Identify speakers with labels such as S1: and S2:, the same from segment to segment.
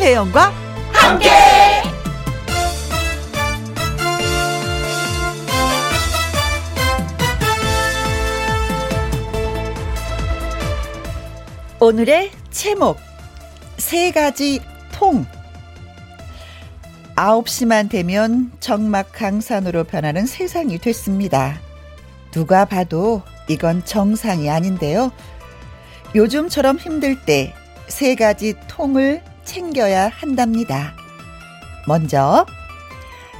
S1: 김혜영과 함께. 오늘의 제목 세 가지 통 9시만 되면 정막 강산으로 변하는 세상이 됐습니다. 누가 봐도 이건 정상이 아닌데요. 요즘처럼 힘들 때 세 가지 통을 챙겨야 한답니다. 먼저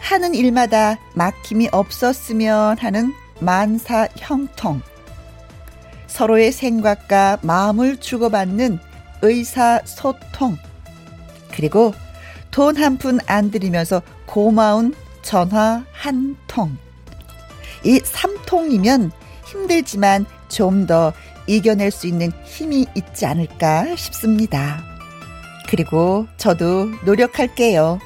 S1: 하는 일마다 막힘이 없었으면 하는 만사 형통. 서로의 생각과 마음을 주고받는 의사소통. 그리고 돈 한 푼 안 들이면서 고마운 전화 한 통. 이 삼통이면 힘들지만 좀 더 이겨낼 수 있는 힘이 있지 않을까 싶습니다. 그리고 저도 노력할게요.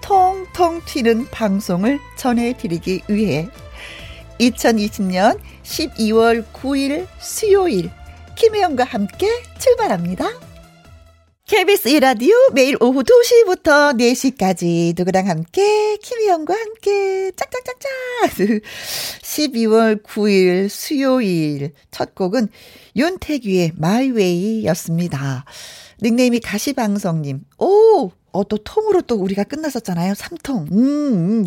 S1: 통통 튀는 방송을 전해드리기 위해 2020년 12월 9일 수요일 김혜영과 함께 출발합니다. KBS 이라디오 매일 오후 2시부터 4시까지 누구랑 함께 김희영과 함께 짝짝짝짝 12월 9일 수요일 첫 곡은 윤태규의 마이웨이였습니다. 닉네임이 가시방성님. 오! 어, 또 통으로 또 우리가 끝났었잖아요. 삼통. 음,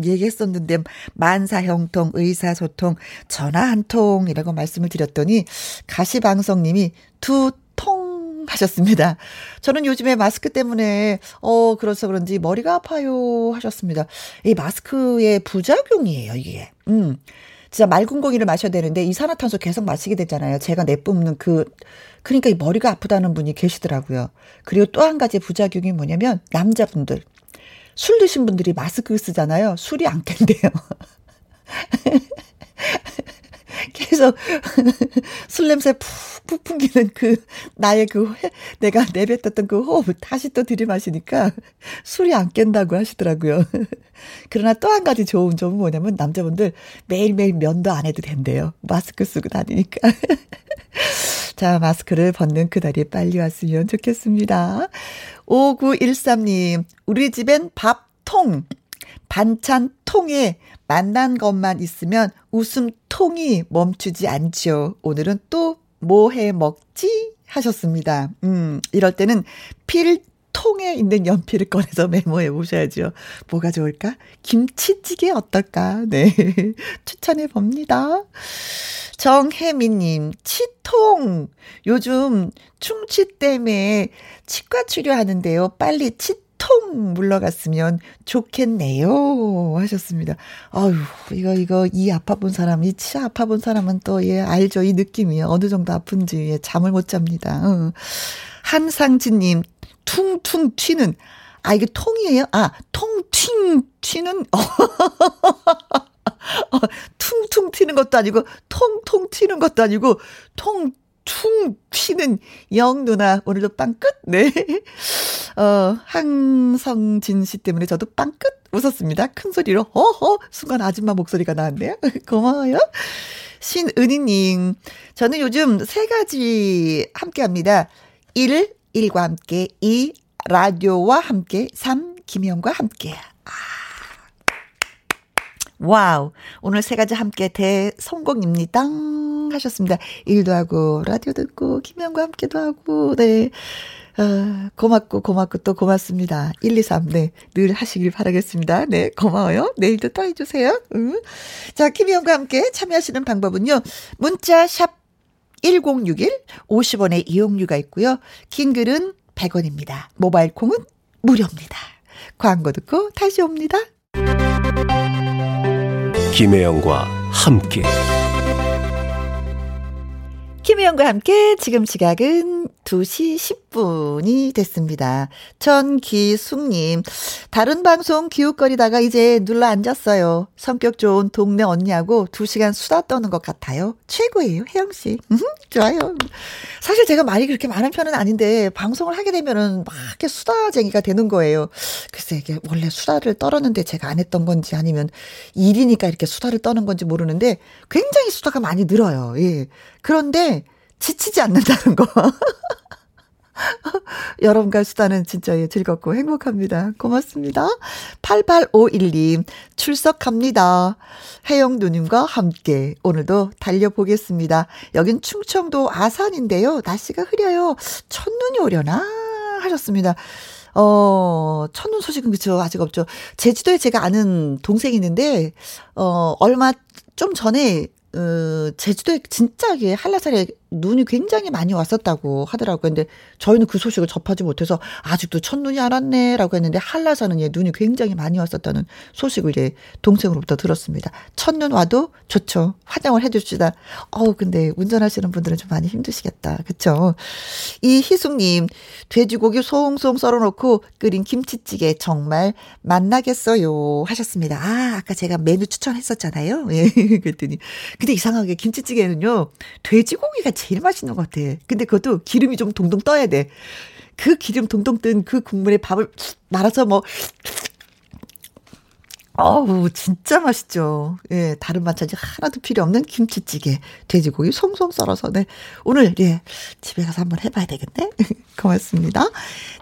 S1: 음, 얘기했었는데, 만사형통, 의사소통, 전화 한 통 이라고 말씀을 드렸더니, 가시방성님이 두 통 하셨습니다. 저는 요즘에 마스크 때문에, 어, 그래서 그런지 머리가 아파요 하셨습니다. 이 마스크의 부작용이에요, 이게. 음. 진짜 맑은 공기를 마셔야 되는데 이산화탄소 계속 마시게 되잖아요. 제가 내뿜는 그 그러니까 이 머리가 아프다는 분이 계시더라고요. 그리고 또 한 가지 부작용이 뭐냐면 남자분들 술 드신 분들이 마스크 쓰잖아요. 술이 안 깬대요. 계속 술 냄새 푹푹 풍기는 그 나의 그 내가 내뱉었던 그 호흡 다시 또 들이마시니까 술이 안 깬다고 하시더라고요. 그러나 또 한 가지 좋은 점은 뭐냐면 남자분들 매일매일 면도 안 해도 된대요. 마스크 쓰고 다니니까. 자, 마스크를 벗는 그날이 빨리 왔으면 좋겠습니다. 5913님, 우리 집엔 밥통, 반찬 통에 만난 것만 있으면 웃음통이 멈추지 않죠. 오늘은 또 뭐 해 먹지? 하셨습니다. 음, 이럴 때는 필 통에 있는 연필을 꺼내서 메모해 보셔야죠. 뭐가 좋을까? 김치찌개 어떨까? 네. 추천해 봅니다. 정혜미님, 치통. 요즘 충치 때문에 치과 치료하는데요. 빨리 치통 물러갔으면 좋겠네요. 하셨습니다. 아유, 이거, 이거, 이 아파 본 사람, 이 치 아파본 사람은 또, 예, 알죠. 이 느낌이 어느 정도 아픈지, 예, 잠을 못 잡니다. 어. 한상진님, 퉁퉁 튀는, 아, 이게 통이에요? 아, 통튕 튀는, 어, 퉁퉁 튀는 것도 아니고, 통통 튀는 것도 아니고, 통, 퉁 튀는 영 누나, 오늘도 빵 끝? 네. 어, 항성진 씨 때문에 저도 빵끝 웃었습니다. 큰 소리로, 허허! 순간 아줌마 목소리가 나왔네요. 고마워요. 신은희님, 저는 요즘 세 가지 함께 합니다. 1, 일과 함께, 2, 라디오와 함께, 3, 김영과 함께. 아. wow. 오늘 세 가지 함께 대성공입니다. 하셨습니다. 일도 하고, 라디오 듣고, 김영과 함께도 하고, 네. 아, 고맙고, 고맙고, 또 고맙습니다. 1, 2, 3, 네. 늘 하시길 바라겠습니다. 네, 고마워요. 내일도 또 해주세요. 응. 자, 김희영과 함께 참여하시는 방법은요. 문자, 샵, 1061, 50원의 이용료가 있고요. 긴 글은 100원입니다. 모바일 콩은 무료입니다. 광고 듣고 다시 옵니다.
S2: 김혜영과 함께.
S1: 김혜영과 함께 지금 시각은 2시 10분이 됐습니다. 전기숙님, 다른 방송 기웃거리다가 이제 눌러 앉았어요. 성격 좋은 동네 언니하고 2시간 수다 떠는 것 같아요. 최고예요, 혜영씨. 좋아요. 사실 제가 말이 그렇게 많은 편은 아닌데, 방송을 하게 되면은 막 이렇게 수다쟁이가 되는 거예요. 글쎄, 이게 원래 수다를 떨었는데 제가 안 했던 건지 아니면 일이니까 이렇게 수다를 떠는 건지 모르는데, 굉장히 수다가 많이 늘어요. 예. 그런데, 지치지 않는다는 거. 여러분과 수다는 진짜 예, 즐겁고 행복합니다. 고맙습니다. 8851님, 출석합니다. 혜영 누님과 함께 오늘도 달려보겠습니다. 여긴 충청도 아산인데요. 날씨가 흐려요. 첫눈이 오려나? 하셨습니다. 어, 첫눈 소식은 그쵸. 아직 없죠. 제주도에 제가 아는 동생이 있는데, 어, 얼마 좀 전에 어, 제주도에 진짜 게 한라산에 눈이 굉장히 많이 왔었다고 하더라고요. 근데 저희는 그 소식을 접하지 못해서 아직도 첫눈이 안 왔네라고 했는데 한라산은 예, 눈이 굉장히 많이 왔었다는 소식을 예, 동생으로부터 들었습니다. 첫눈 와도 좋죠. 화장을 해줍시다. 어우, 근데 운전하시는 분들은 좀 많이 힘드시겠다. 그쵸? 이 희숙님, 돼지고기 송송 썰어놓고 끓인 김치찌개 정말 맛나겠어요. 하셨습니다. 아, 아까 제가 메뉴 추천했었잖아요. 예, 그랬더니. 근데 이상하게 김치찌개는요, 돼지고기가 제일 맛있는 것 같아. 근데 그것도 기름이 좀 동동 떠야 돼. 그 기름 동동 뜬 그 국물에 밥을 말아서 뭐, 어우, 진짜 맛있죠. 예, 다른 반찬이 하나도 필요 없는 김치찌개, 돼지고기 송송 썰어서, 네. 오늘, 예, 집에 가서 한번 해봐야 되겠네. 고맙습니다.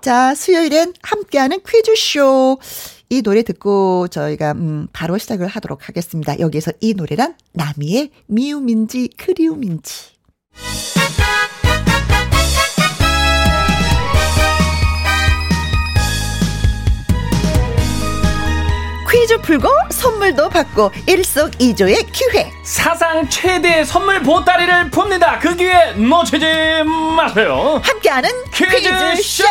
S1: 자, 수요일엔 함께하는 퀴즈쇼. 이 노래 듣고 저희가 음 바로 시작을 하도록 하겠습니다. 여기에서 이 노래란 나미의 미움인지 그리움인지. 퀴즈 풀고 선물도 받고 일석이조의 기회.
S3: 사상 최대 선물 보따리를 풉니다. 그 기회 놓치지 마세요.
S1: 함께하는 퀴즈쇼. 퀴즈쇼.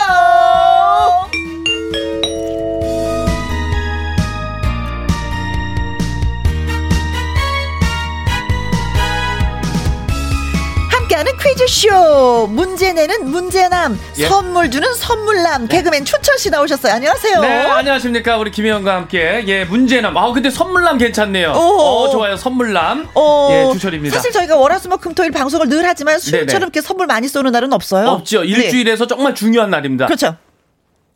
S1: 함께하는 퀴즈쇼. 문제 내는 문제남. 예? 선물 주는 선물남. 네. 개그맨 춘철 씨 나오셨어요. 안녕하세요.
S3: 네 안녕하십니까. 우리 김혜영과 함께. 예 문제남. 아 근데 선물남 괜찮네요. 어 좋아요. 선물남. 어, 예 춘철입니다.
S1: 사실 저희가 월화수목금토일 방송을 늘 하지만 수요일처럼 이렇게 선물 많이 쏘는 날은 없어요.
S3: 없죠. 네. 일주일에서 네. 정말 중요한 날입니다.
S1: 그렇죠.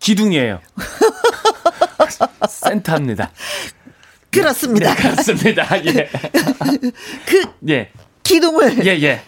S3: 기둥이에요. 센터입니다.
S1: 그렇습니다.
S3: 네, 그렇습니다. 예.
S1: 그 예. 기둥을
S3: 예, 예.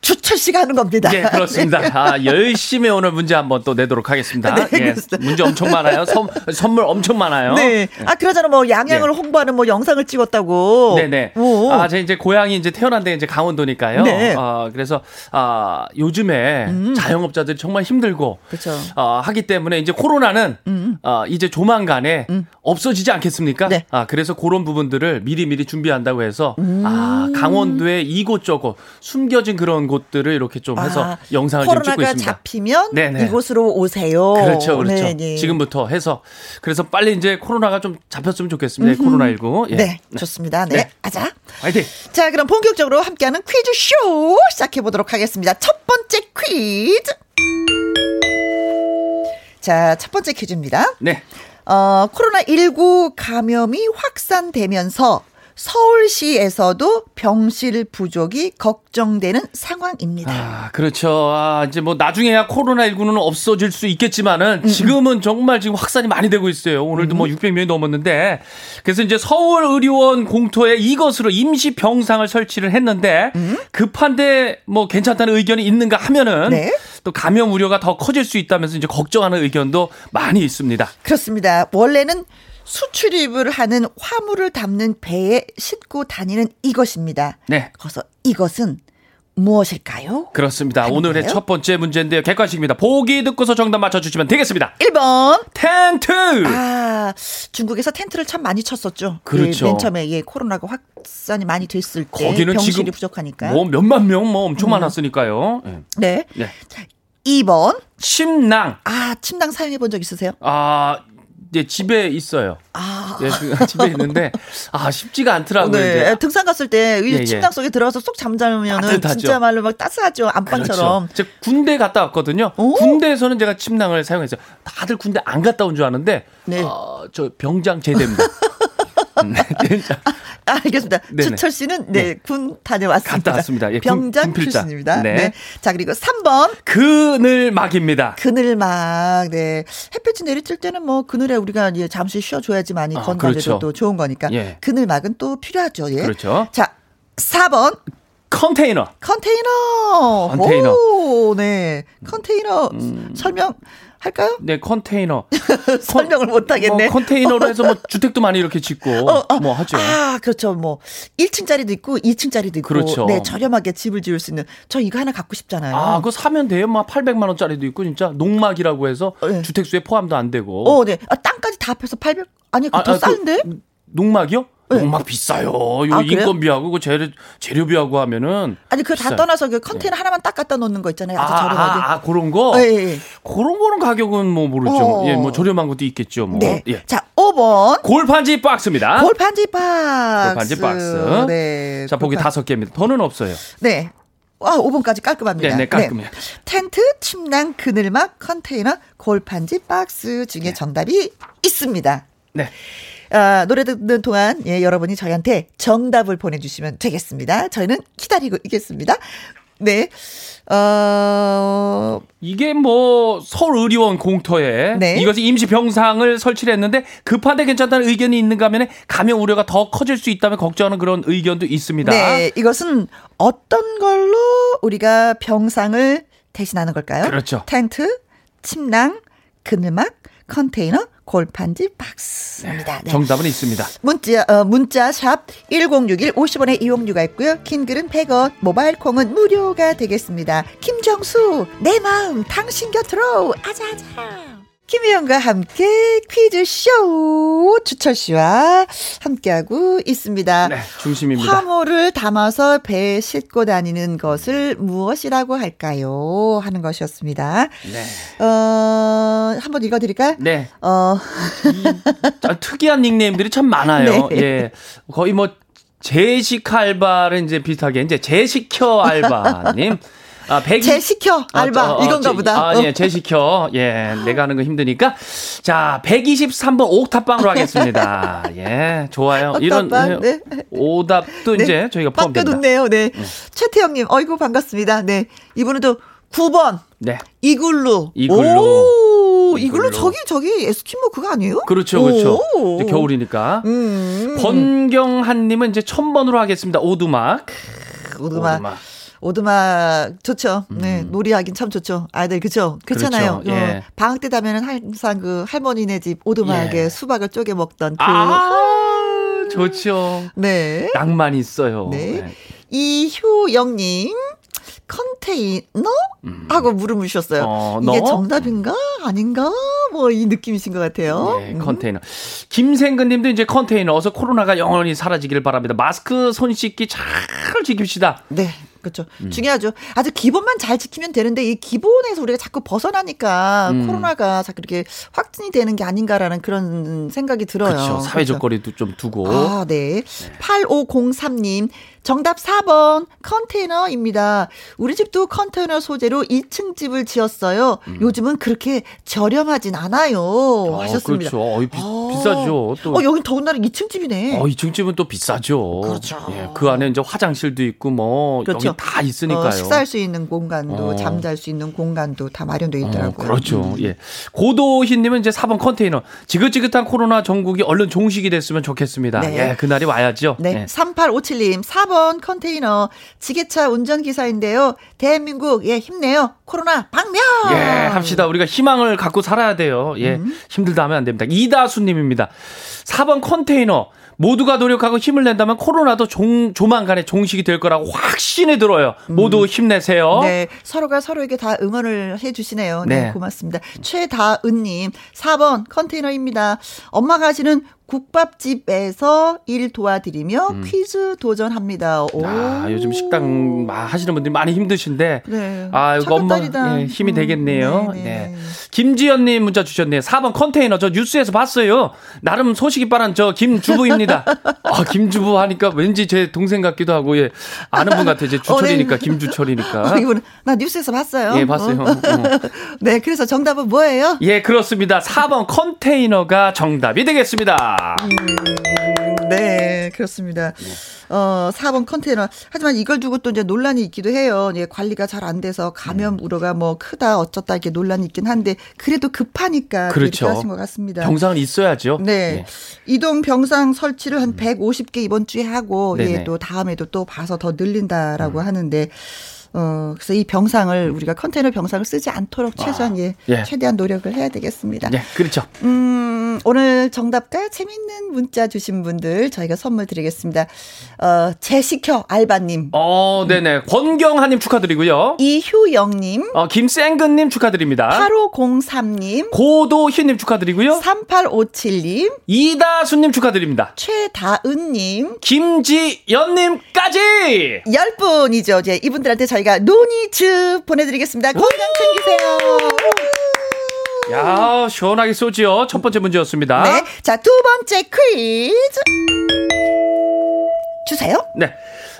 S1: 추철 씨가 하는 겁니다.
S3: 예, 그렇습니다. 네. 아, 열심히 오늘 문제 한번 또 내도록 하겠습니다. 네, 예, 문제 엄청 많아요. 선, 선물 엄청 많아요.
S1: 네. 아, 그러잖아 뭐 양양을 네. 홍보하는 뭐 영상을 찍었다고.
S3: 네네. 네. 오. 아, 제 이제 고향이 이제 태어난 데 이제 강원도니까요. 네. 아, 그래서 아, 요즘에 음. 자영업자들이 정말 힘들고
S1: 그렇죠.
S3: 아, 하기 때문에 이제 코로나는 음. 아, 이제 조만간에 음. 없어지지 않겠습니까? 네. 아, 그래서 그런 부분들을 미리미리 준비한다고 해서 음. 아, 강원도의 이곳저곳 숨겨진 그런 곳들을 이렇게 좀 해서 아, 영상을 좀 찍고 있습니다.
S1: 잡히면 네네. 이곳으로 오세요.
S3: 그렇죠, 그렇죠. 네네. 지금부터 해서 그래서 빨리 이제 코로나가 좀 잡혔으면 좋겠습니다. 코로나 19.
S1: 예. 네, 좋습니다. 네, 네. 가자.
S3: 화이팅.
S1: 자, 그럼 본격적으로 함께하는 퀴즈 쇼 시작해 보도록 하겠습니다. 첫 번째 퀴즈. 자, 첫 번째 퀴즈입니다.
S3: 네.
S1: 어, 코로나 19 감염이 확산되면서 서울시에서도 병실 부족이 걱정되는 상황입니다.
S3: 아, 그렇죠. 아, 이제 뭐 나중에야 코로나19는 없어질 수 있겠지만은 음, 음. 지금은 정말 지금 확산이 많이 되고 있어요. 오늘도 뭐 600명이 음. 넘었는데 그래서 이제 서울 의료원 공터에 이것으로 임시 병상을 설치를 했는데 급한데 뭐 괜찮다는 의견이 있는가 하면은 네. 또 감염 우려가 더 커질 수 있다면서 이제 걱정하는 의견도 많이 있습니다.
S1: 그렇습니다. 원래는 수출입을 하는 화물을 담는 배에 싣고 다니는 이것입니다.
S3: 네.
S1: 그래서 이것은 무엇일까요?
S3: 그렇습니다. 오늘의 첫 번째 문제인데요. 객관식입니다. 보기 듣고서 정답 맞춰주시면 되겠습니다.
S1: 1번.
S3: 텐트!
S1: 아, 중국에서 텐트를 참 많이 쳤었죠.
S3: 그렇죠.
S1: 예, 맨 처음에 예, 코로나가 확산이 많이 됐을 때. 거기는 병실이 부족하니까.
S3: 뭐 몇만 명, 뭐 엄청 음. 많았으니까요.
S1: 네. 네. 네. 자, 2번.
S3: 침낭.
S1: 아, 침낭 사용해 본 적 있으세요?
S3: 아, 예, 집에 있어요.
S1: 아.
S3: 예, 그 집에 있는데, 아, 쉽지가 않더라고요. 네. 이제.
S1: 등산 갔을 때, 예, 침낭 속에 들어가서 쏙 잠자면은 진짜 말로 막 따스하죠. 안방처럼.
S3: 그렇죠. 제가 군대 갔다 왔거든요. 오? 군대에서는 제가 침낭을 사용했어요. 다들 군대 안 갔다 온 줄 아는데, 네. 어, 저 병장 제대입니다.
S1: 네, 아, 알겠습니다. 네네. 주철 씨는 네, 네, 군 다녀왔습니다.
S3: 왔습니다. 예,
S1: 병장 군, 출신입니다. 네. 네. 자, 그리고 3번.
S3: 그늘막입니다.
S1: 그늘막. 네. 햇볕이 내리칠 때는 뭐 그늘에 우리가 예, 잠시 쉬어 줘야지만이 아, 건강에도 그렇죠. 또 좋은 거니까. 예. 그늘막은 또 필요하죠. 예.
S3: 그렇죠.
S1: 자, 4번.
S3: 컨테이너.
S1: 컨테이너.
S3: 컨테이너.
S1: 오, 네. 컨테이너
S3: 음.
S1: 설명 할까요?
S3: 네, 컨테이너.
S1: 설명을 못 하겠네.
S3: 뭐 컨테이너로 해서 뭐 주택도 많이 이렇게 짓고
S1: 어, 어.
S3: 뭐 하죠.
S1: 아, 그렇죠. 뭐 1층짜리도 있고 2층짜리도 있고
S3: 그렇죠.
S1: 네, 저렴하게 집을 지을 수 있는 저 이거 하나 갖고 싶잖아요.
S3: 아, 그거 사면 돼요? 막 800만 원짜리도 있고 진짜 농막이라고 해서
S1: 네.
S3: 주택수에 포함도 안 되고.
S1: 어, 네. 아, 땅까지 다 합해서 800 아니, 그거
S3: 아,
S1: 더
S3: 아, 그
S1: 싼데?
S3: 농막이요?
S1: 네.
S3: 농막 비싸요. 요
S1: 아?
S3: 인건비하고 그 재료 재료비하고 하면은
S1: 아니, 그거 다. 떠나서 그 컨테이너 하나만 딱 갖다 놓는 거 있잖아요. 아주
S3: 아,
S1: 저렴하게.
S3: 아, 아, 그런 거?
S1: 예, 예, 예.
S3: 그런 거는 가격은 뭐 모르죠.
S1: 어.
S3: 예, 뭐 저렴한 것도 있겠죠. 뭐.
S1: 네.
S3: 예.
S1: 자, 5번.
S3: 골판지 박스입니다.
S1: 골판지 박스.
S3: 골판지 박스.
S1: 네.
S3: 자, 보기 다섯 개입니다. 더는 없어요.
S1: 네. 와, 5번까지 깔끔합니다.
S3: 네, 네, 깔끔해요.
S1: 텐트, 침낭, 그늘막, 컨테이너, 골판지 박스 중에 정답이 있습니다.
S3: 네.
S1: 아, 노래 듣는 동안 예, 여러분이 저희한테 정답을 보내주시면 되겠습니다. 저희는 기다리고 있겠습니다. 네. 어,
S3: 이게 뭐 서울의료원 공터에
S1: 네.
S3: 이것이 임시 병상을 설치를 했는데 급한데 괜찮다는 의견이 있는가 하면 감염 우려가 더 커질 수 있다면 걱정하는 그런 의견도 있습니다.
S1: 네. 이것은 어떤 걸로 우리가 병상을 대신하는 걸까요?
S3: 그렇죠.
S1: 텐트, 침낭, 그늘막, 컨테이너, 골판지 박스입니다. 네.
S3: 정답은 있습니다.
S1: 문자 어, 문자 샵 1061 50원의 이용료가 있고요. 긴 글은 100원, 모바일 콩은 무료가 되겠습니다. 김정수 내 마음 당신 곁으로 아자아자. 김희영과 함께 퀴즈쇼 주철 씨와 함께하고 있습니다.
S3: 네, 중심입니다.
S1: 화물을 담아서 배에 싣고 다니는 것을 무엇이라고 할까요? 하는 것이었습니다.
S3: 네.
S1: 어, 한번 읽어드릴까요?
S3: 네.
S1: 어,
S3: 아, 특이한 닉네임들이 참 많아요.
S1: 네.
S3: 예. 거의 뭐 제식 알바를 이제 비슷하게 이제 제시켜 알바님. 아, 100
S1: 제 시켜 알바
S3: 아, 저, 어,
S1: 이건가
S3: 제-
S1: 보다.
S3: 아, 예, 제 시켜. 예, 내가 하는 거 힘드니까. 자, 123번 옥탑방으로 하겠습니다. 예, 좋아요. 이런
S1: 옥탑방,
S3: 예,
S1: 네.
S3: 오답도 이제 저희가 포함됩니다.
S1: 바꿔뒀네요. 네. 최태영님, 어이구, 반갑습니다. 네. 이번에도 9번,
S3: 네.
S1: 이글루.
S3: 이글루.
S1: 오, 이글루
S3: 이글루.
S1: 저기, 저기, 에스키모 그거 아니에요?
S3: 그렇죠, 그렇죠.
S1: 오.
S3: 이제 겨울이니까.
S1: 음.
S3: 번경한님은 이제 1000번으로 하겠습니다. 오두막.
S1: 오두막. 오두막 좋죠. 네, 놀이하긴 참 좋죠. 아이들 그죠? 그렇잖아요.
S3: 음. 그렇죠. 예.
S1: 어, 방학 때 가면은 항상 그 할머니네 집 오두막에
S3: 예.
S1: 수박을 쪼개 먹던 그.
S3: 아, 좋죠.
S1: 네.
S3: 낭만 있어요.
S1: 네. 이효영 님, 컨테이너? 하고 물음으셨어요.
S3: 음. 어,
S1: 이게
S3: 너?
S1: 정답인가? 아닌가? 뭐 이 느낌이신 것 같아요.
S3: 네,
S1: 음.
S3: 컨테이너. 김생근 님도 이제 컨테이너. 어서 코로나가 영원히 사라지기를 바랍니다. 마스크, 손 씻기 잘 지킵시다.
S1: 네. 그렇죠.
S3: 음.
S1: 중요하죠. 아주 기본만 잘 지키면 되는데 이 기본에서 우리가 자꾸 벗어나니까
S3: 음.
S1: 코로나가 자꾸 이렇게 확진이 되는 게 아닌가라는 그런 생각이 들어요.
S3: 그렇죠. 사회적
S1: 그렇죠.
S3: 거리도 좀 두고.
S1: 아, 네. 8503님. 정답 4번 컨테이너입니다. 우리 집도 컨테이너 소재로 2층 집을 지었어요. 요즘은 그렇게 저렴하진 않아요.
S3: 어,
S1: 하셨습니다.
S3: 그렇죠. 어이, 비,
S1: 아.
S3: 비싸죠. 또.
S1: 어, 여긴 더군다나 2층 집이네.
S3: 어, 2층 집은 또 비싸죠.
S1: 그렇죠.
S3: 예, 그 안에 이제 화장실도 있고 뭐
S1: 그렇죠.
S3: 여기 다 있으니까요.
S1: 어, 식사할 수 있는 공간도
S3: 어.
S1: 잠잘 수 있는 공간도 다 마련되어
S3: 어,
S1: 있더라고요.
S3: 그렇죠.
S1: 음.
S3: 예. 고도희 님은 이제 4번 컨테이너. 지긋지긋한 코로나 전국이 얼른 종식이 됐으면 좋겠습니다.
S1: 네.
S3: 예, 그날이 와야죠.
S1: 네.
S3: 예.
S1: 3857님, 4번 컨테이너. 지게차 운전기사인데요. 대한민국, 예, 힘내요. 코로나 방면!
S3: 예, 합시다. 우리가 희망을 갖고 살아야 돼요. 예,
S1: 음.
S3: 힘들다 하면 안 됩니다. 이다수님입니다. 4번 컨테이너. 모두가 노력하고 힘을 낸다면 코로나도 종, 조만간에 종식이 될 거라고 확신이 들어요. 모두 힘내세요.
S1: 음. 네, 서로가 서로에게 다 응원을 해 주시네요. 네,
S3: 네.
S1: 고맙습니다. 최다은님, 4번 컨테이너입니다. 엄마가 하시는 국밥집에서 일 도와드리며 퀴즈 도전합니다. 오.
S3: 음. 아, 요즘 식당 마- 하시는 분들이 많이 힘드신데.
S1: 네.
S3: 아, 이거 엄마. 예, 힘이
S1: 음,
S3: 되겠네요.
S1: 네,
S3: 네.
S1: 네.
S3: 김지연 님 문자 주셨네요. 4번 컨테이너 저 뉴스에서 봤어요. 나름 소식이 빠른 저 김주부입니다. 아, 김주부 하니까 왠지 제 동생 같기도 하고 예. 아는 분 같아요. 제 주철이니까
S1: 어, 네.
S3: 김주철이니까.
S1: 어, 이분 나 뉴스에서 봤어요.
S3: 예, 봤어요.
S1: 어.
S3: 어.
S1: 네, 그래서 정답은 뭐예요?
S3: 예, 그렇습니다. 4번 컨테이너가 정답이 되겠습니다.
S1: 네, 그렇습니다. 어, 4번 컨테이너. 하지만 이걸 두고 또 이제 논란이 있기도 해요. 예, 관리가 잘 안 돼서 감염
S3: 음.
S1: 우려가 뭐 크다 어쩌다 이렇게 논란이 있긴 한데 그래도 급하니까
S3: 그렇죠.
S1: 하신 것 같습니다.
S3: 병상은 있어야죠.
S1: 네. 이동 병상 설치를
S3: 음.
S1: 한 150개 이번 주에 하고. 예, 또 다음에도 또 봐서 더 늘린다라고
S3: 음.
S1: 하는데 어 그래서 이 병상을 우리가 컨테이너 병상을 쓰지 않도록 최소한 예,
S3: 예.
S1: 최대한 노력을 해야 되겠습니다.
S3: 네, 그렇죠.
S1: 음, 오늘 정답과 재밌는 문자 주신 분들 저희가 선물 드리겠습니다. 어, 제시켜 알바님,
S3: 어, 네네. 권경하님 축하드리고요.
S1: 이효영님,
S3: 어, 김생근님 축하드립니다.
S1: 8503님,
S3: 고도희님 축하드리고요.
S1: 3857님,
S3: 이다수님 축하드립니다.
S1: 최다은님,
S3: 김지연님까지!
S1: 10분이죠. 이제 이분들한테 저희 가 노니즈 보내드리겠습니다. 건강 챙기세요.
S3: 야 시원하게 쏘지요. 첫 번째 문제였습니다.
S1: 네. 자, 두 번째 퀴즈. 주세요.
S3: 네.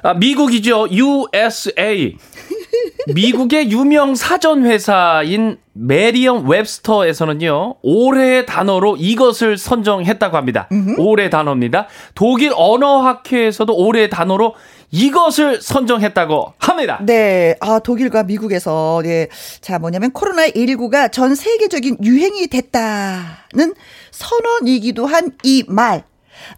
S3: 아, 미국이죠. USA. 미국의 유명 사전 회사인 메리엄 웹스터에서는요. 올해의 단어로 이것을 선정했다고 합니다. 올해 단어입니다. 독일 언어 학회에서도 올해의 단어로 이것을 선정했다고 합니다.
S1: 네, 아, 독일과 미국에서, 예. 자, 뭐냐면, 코로나19가 전 세계적인 유행이 됐다는 선언이기도 한 이 말.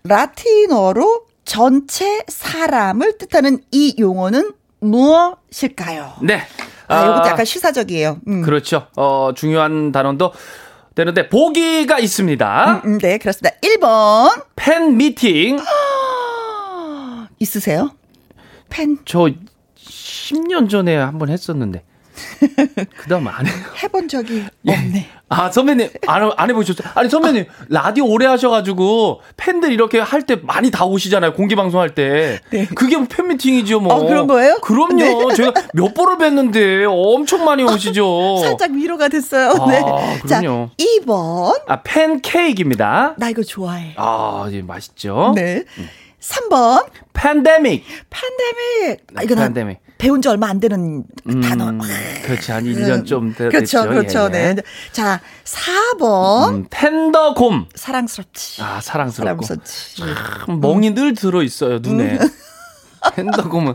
S1: 라틴어로 전체 사람을 뜻하는 이 용어는 무엇일까요?
S3: 네.
S1: 아, 이것도 약간 시사적이에요. 음.
S3: 그렇죠. 어, 중요한 단어도 되는데 보기가 있습니다.
S1: 음, 네, 그렇습니다. 1번.
S3: 팬 미팅.
S1: 있으세요?
S3: 펜저 10년 전에 한번 했었는데. 그다음 안 해요.
S1: 해본 적이
S3: 예.
S1: 없네.
S3: 아, 선배님, 안, 안 해보셨어요? 아니, 선배님, 라디오 오래 하셔가지고, 팬들 이렇게 할 때 많이 다 오시잖아요. 공개 방송 할 때.
S1: 네.
S3: 그게 뭐 팬미팅이죠, 뭐.
S1: 어, 그런 거예요?
S3: 그럼요. 제가 몇 번을 뵀는데 엄청 많이 오시죠.
S1: 살짝 위로가 됐어요.
S3: 아,
S1: 네. 자,
S3: 그럼요.
S1: 2번.
S3: 아, 팬케이크입니다.
S1: 나 이거 좋아해.
S3: 아, 예, 맛있죠.
S1: 네. 3번.
S3: 팬데믹.
S1: 팬데믹. 아, 이거 나
S3: 팬데믹.
S1: 배운 지 얼마 안 되는
S3: 음,
S1: 단어.
S3: 그렇지. 한 1년 좀 됐죠.
S1: 그렇죠, 그렇죠.
S3: 예, 예.
S1: 네. 자, 4번.
S3: 음, 텐더곰.
S1: 사랑스럽지.
S3: 아, 사랑스럽고.
S1: 사랑스럽지.
S3: 참 멍이 늘 들어 있어요 눈에. 텐더곰은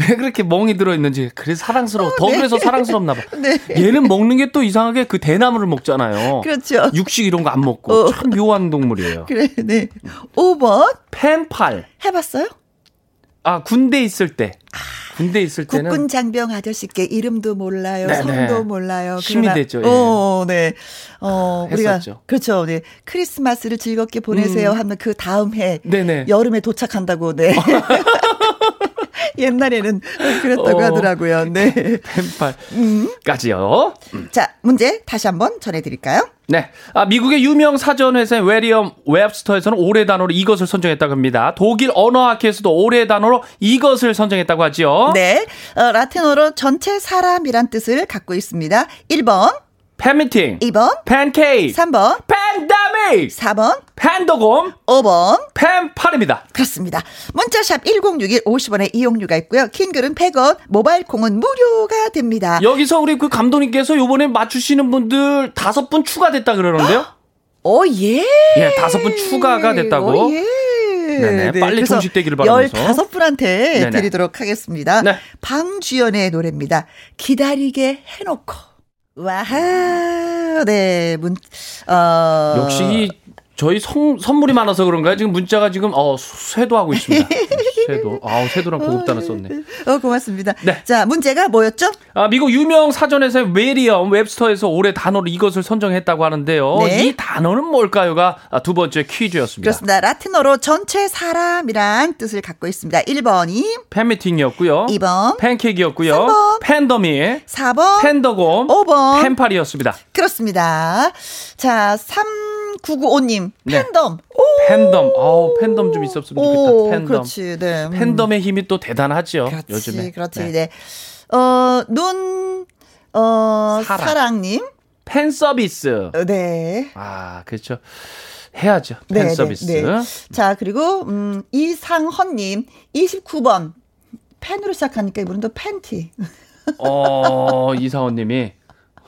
S3: 왜 그렇게 멍이 들어 있는지 그래서 사랑스러워. 더 그래서 사랑스럽나 봐.
S1: 네.
S3: 얘는 먹는 게 또 이상하게 그 대나무를 먹잖아요.
S1: 그렇죠.
S3: 육식 이런 거 안 먹고
S1: 어.
S3: 참 묘한 동물이에요.
S1: 그래, 네. 5번.
S3: 펜팔.
S1: 해봤어요?
S3: 아 군대 있을 때. 군대 있을 때는
S1: 국군 장병 아저씨께 이름도 몰라요,
S3: 네,
S1: 성도
S3: 네.
S1: 몰라요.
S3: 힘이 됐죠, 예.
S1: 어, 네. 어, 우리가
S3: 했었죠.
S1: 그렇죠. 네. 크리스마스를 즐겁게 보내세요
S3: 음.
S1: 하면 그 다음 해
S3: 네네.
S1: 여름에 도착한다고. 네. 옛날에는 그랬다고
S3: 어.
S1: 하더라고요. 네.
S3: 펜팔까지요.
S1: 자, 문제 다시 한번 전해드릴까요?
S3: 네. 아, 미국의 유명 사전회사인 웨리엄 웹스터에서는 올해 단어로 이것을 선정했다고 합니다. 독일 언어학회에서도 올해 단어로 이것을 선정했다고 하지요.
S1: 네. 어, 라틴어로 전체 사람이란 뜻을 갖고 있습니다. 1번,
S3: 팬미팅,
S1: 2번,
S3: 팬케이크,
S1: 3번,
S3: 팬다믹,
S1: 4번,
S3: 팬더곰,
S1: 5번.
S3: 팬팔입니다.
S1: 그렇습니다. 문자샵 1061 50원의 이용료가 있고요. 킹글은 100원, 모바일 콩은 무료가 됩니다.
S3: 여기서 우리 그 감독님께서 요번에 맞추시는 분들 다섯 분 추가됐다 그러는데요.
S1: 오, 예.
S3: 예, 다섯 분 추가가 됐다고.
S1: 오, 예.
S3: 네네, 빨리
S1: 그래서
S3: 종식되기를 바라면서.
S1: 15분한테
S3: 네네.
S1: 드리도록 하겠습니다.
S3: 네.
S1: 방주연의 노래입니다. 기다리게 해놓고. 와하. 네, 문, 어.
S3: 역시 이 저희 성, 선물이 많아서 그런가요? 지금 문자가 지금 어 쇄도하고 있습니다. 쇄도. 아, 쇄도랑 고급 단어 썼네.
S1: 어, 고맙습니다.
S3: 네.
S1: 자, 문제가 뭐였죠?
S3: 아, 미국 유명 사전에서 웨리엄 웹스터에서 올해 단어로 이것을 선정했다고 하는데요.
S1: 네.
S3: 이 단어는 뭘까요가 아, 두 번째 퀴즈였습니다.
S1: 그렇습니다. 라틴어로 전체 사람이란 뜻을 갖고 있습니다. 1번이,
S3: 팬미팅이었고요.
S1: 2번,
S3: 팬케이크였고요.
S1: 삼 번.
S3: 팬더미,
S1: 4번,
S3: 팬더곰,
S1: 5번.
S3: 팬팔이었습니다.
S1: 그렇습니다. 자, 3995님,
S3: 네.
S1: 팬덤.
S3: 팬덤. 아우, 팬덤 좀 있었으면 좋겠다.
S1: 오,
S3: 팬덤.
S1: 그렇지, 네. 음.
S3: 팬덤의 힘이 또 대단하죠.
S1: 그렇지,
S3: 요즘에.
S1: 그렇지,
S3: 네.
S1: 네. 어, 눈, 어,
S3: 사랑.
S1: 사랑님.
S3: 팬 서비스.
S1: 어, 네.
S3: 아, 그렇죠. 해야죠.
S1: 네,
S3: 팬
S1: 네,
S3: 서비스.
S1: 네. 자, 그리고, 음, 이상헌 님, 29번. 팬으로 시작하니까 이분은 또 팬티.
S3: 어, 이사원 님이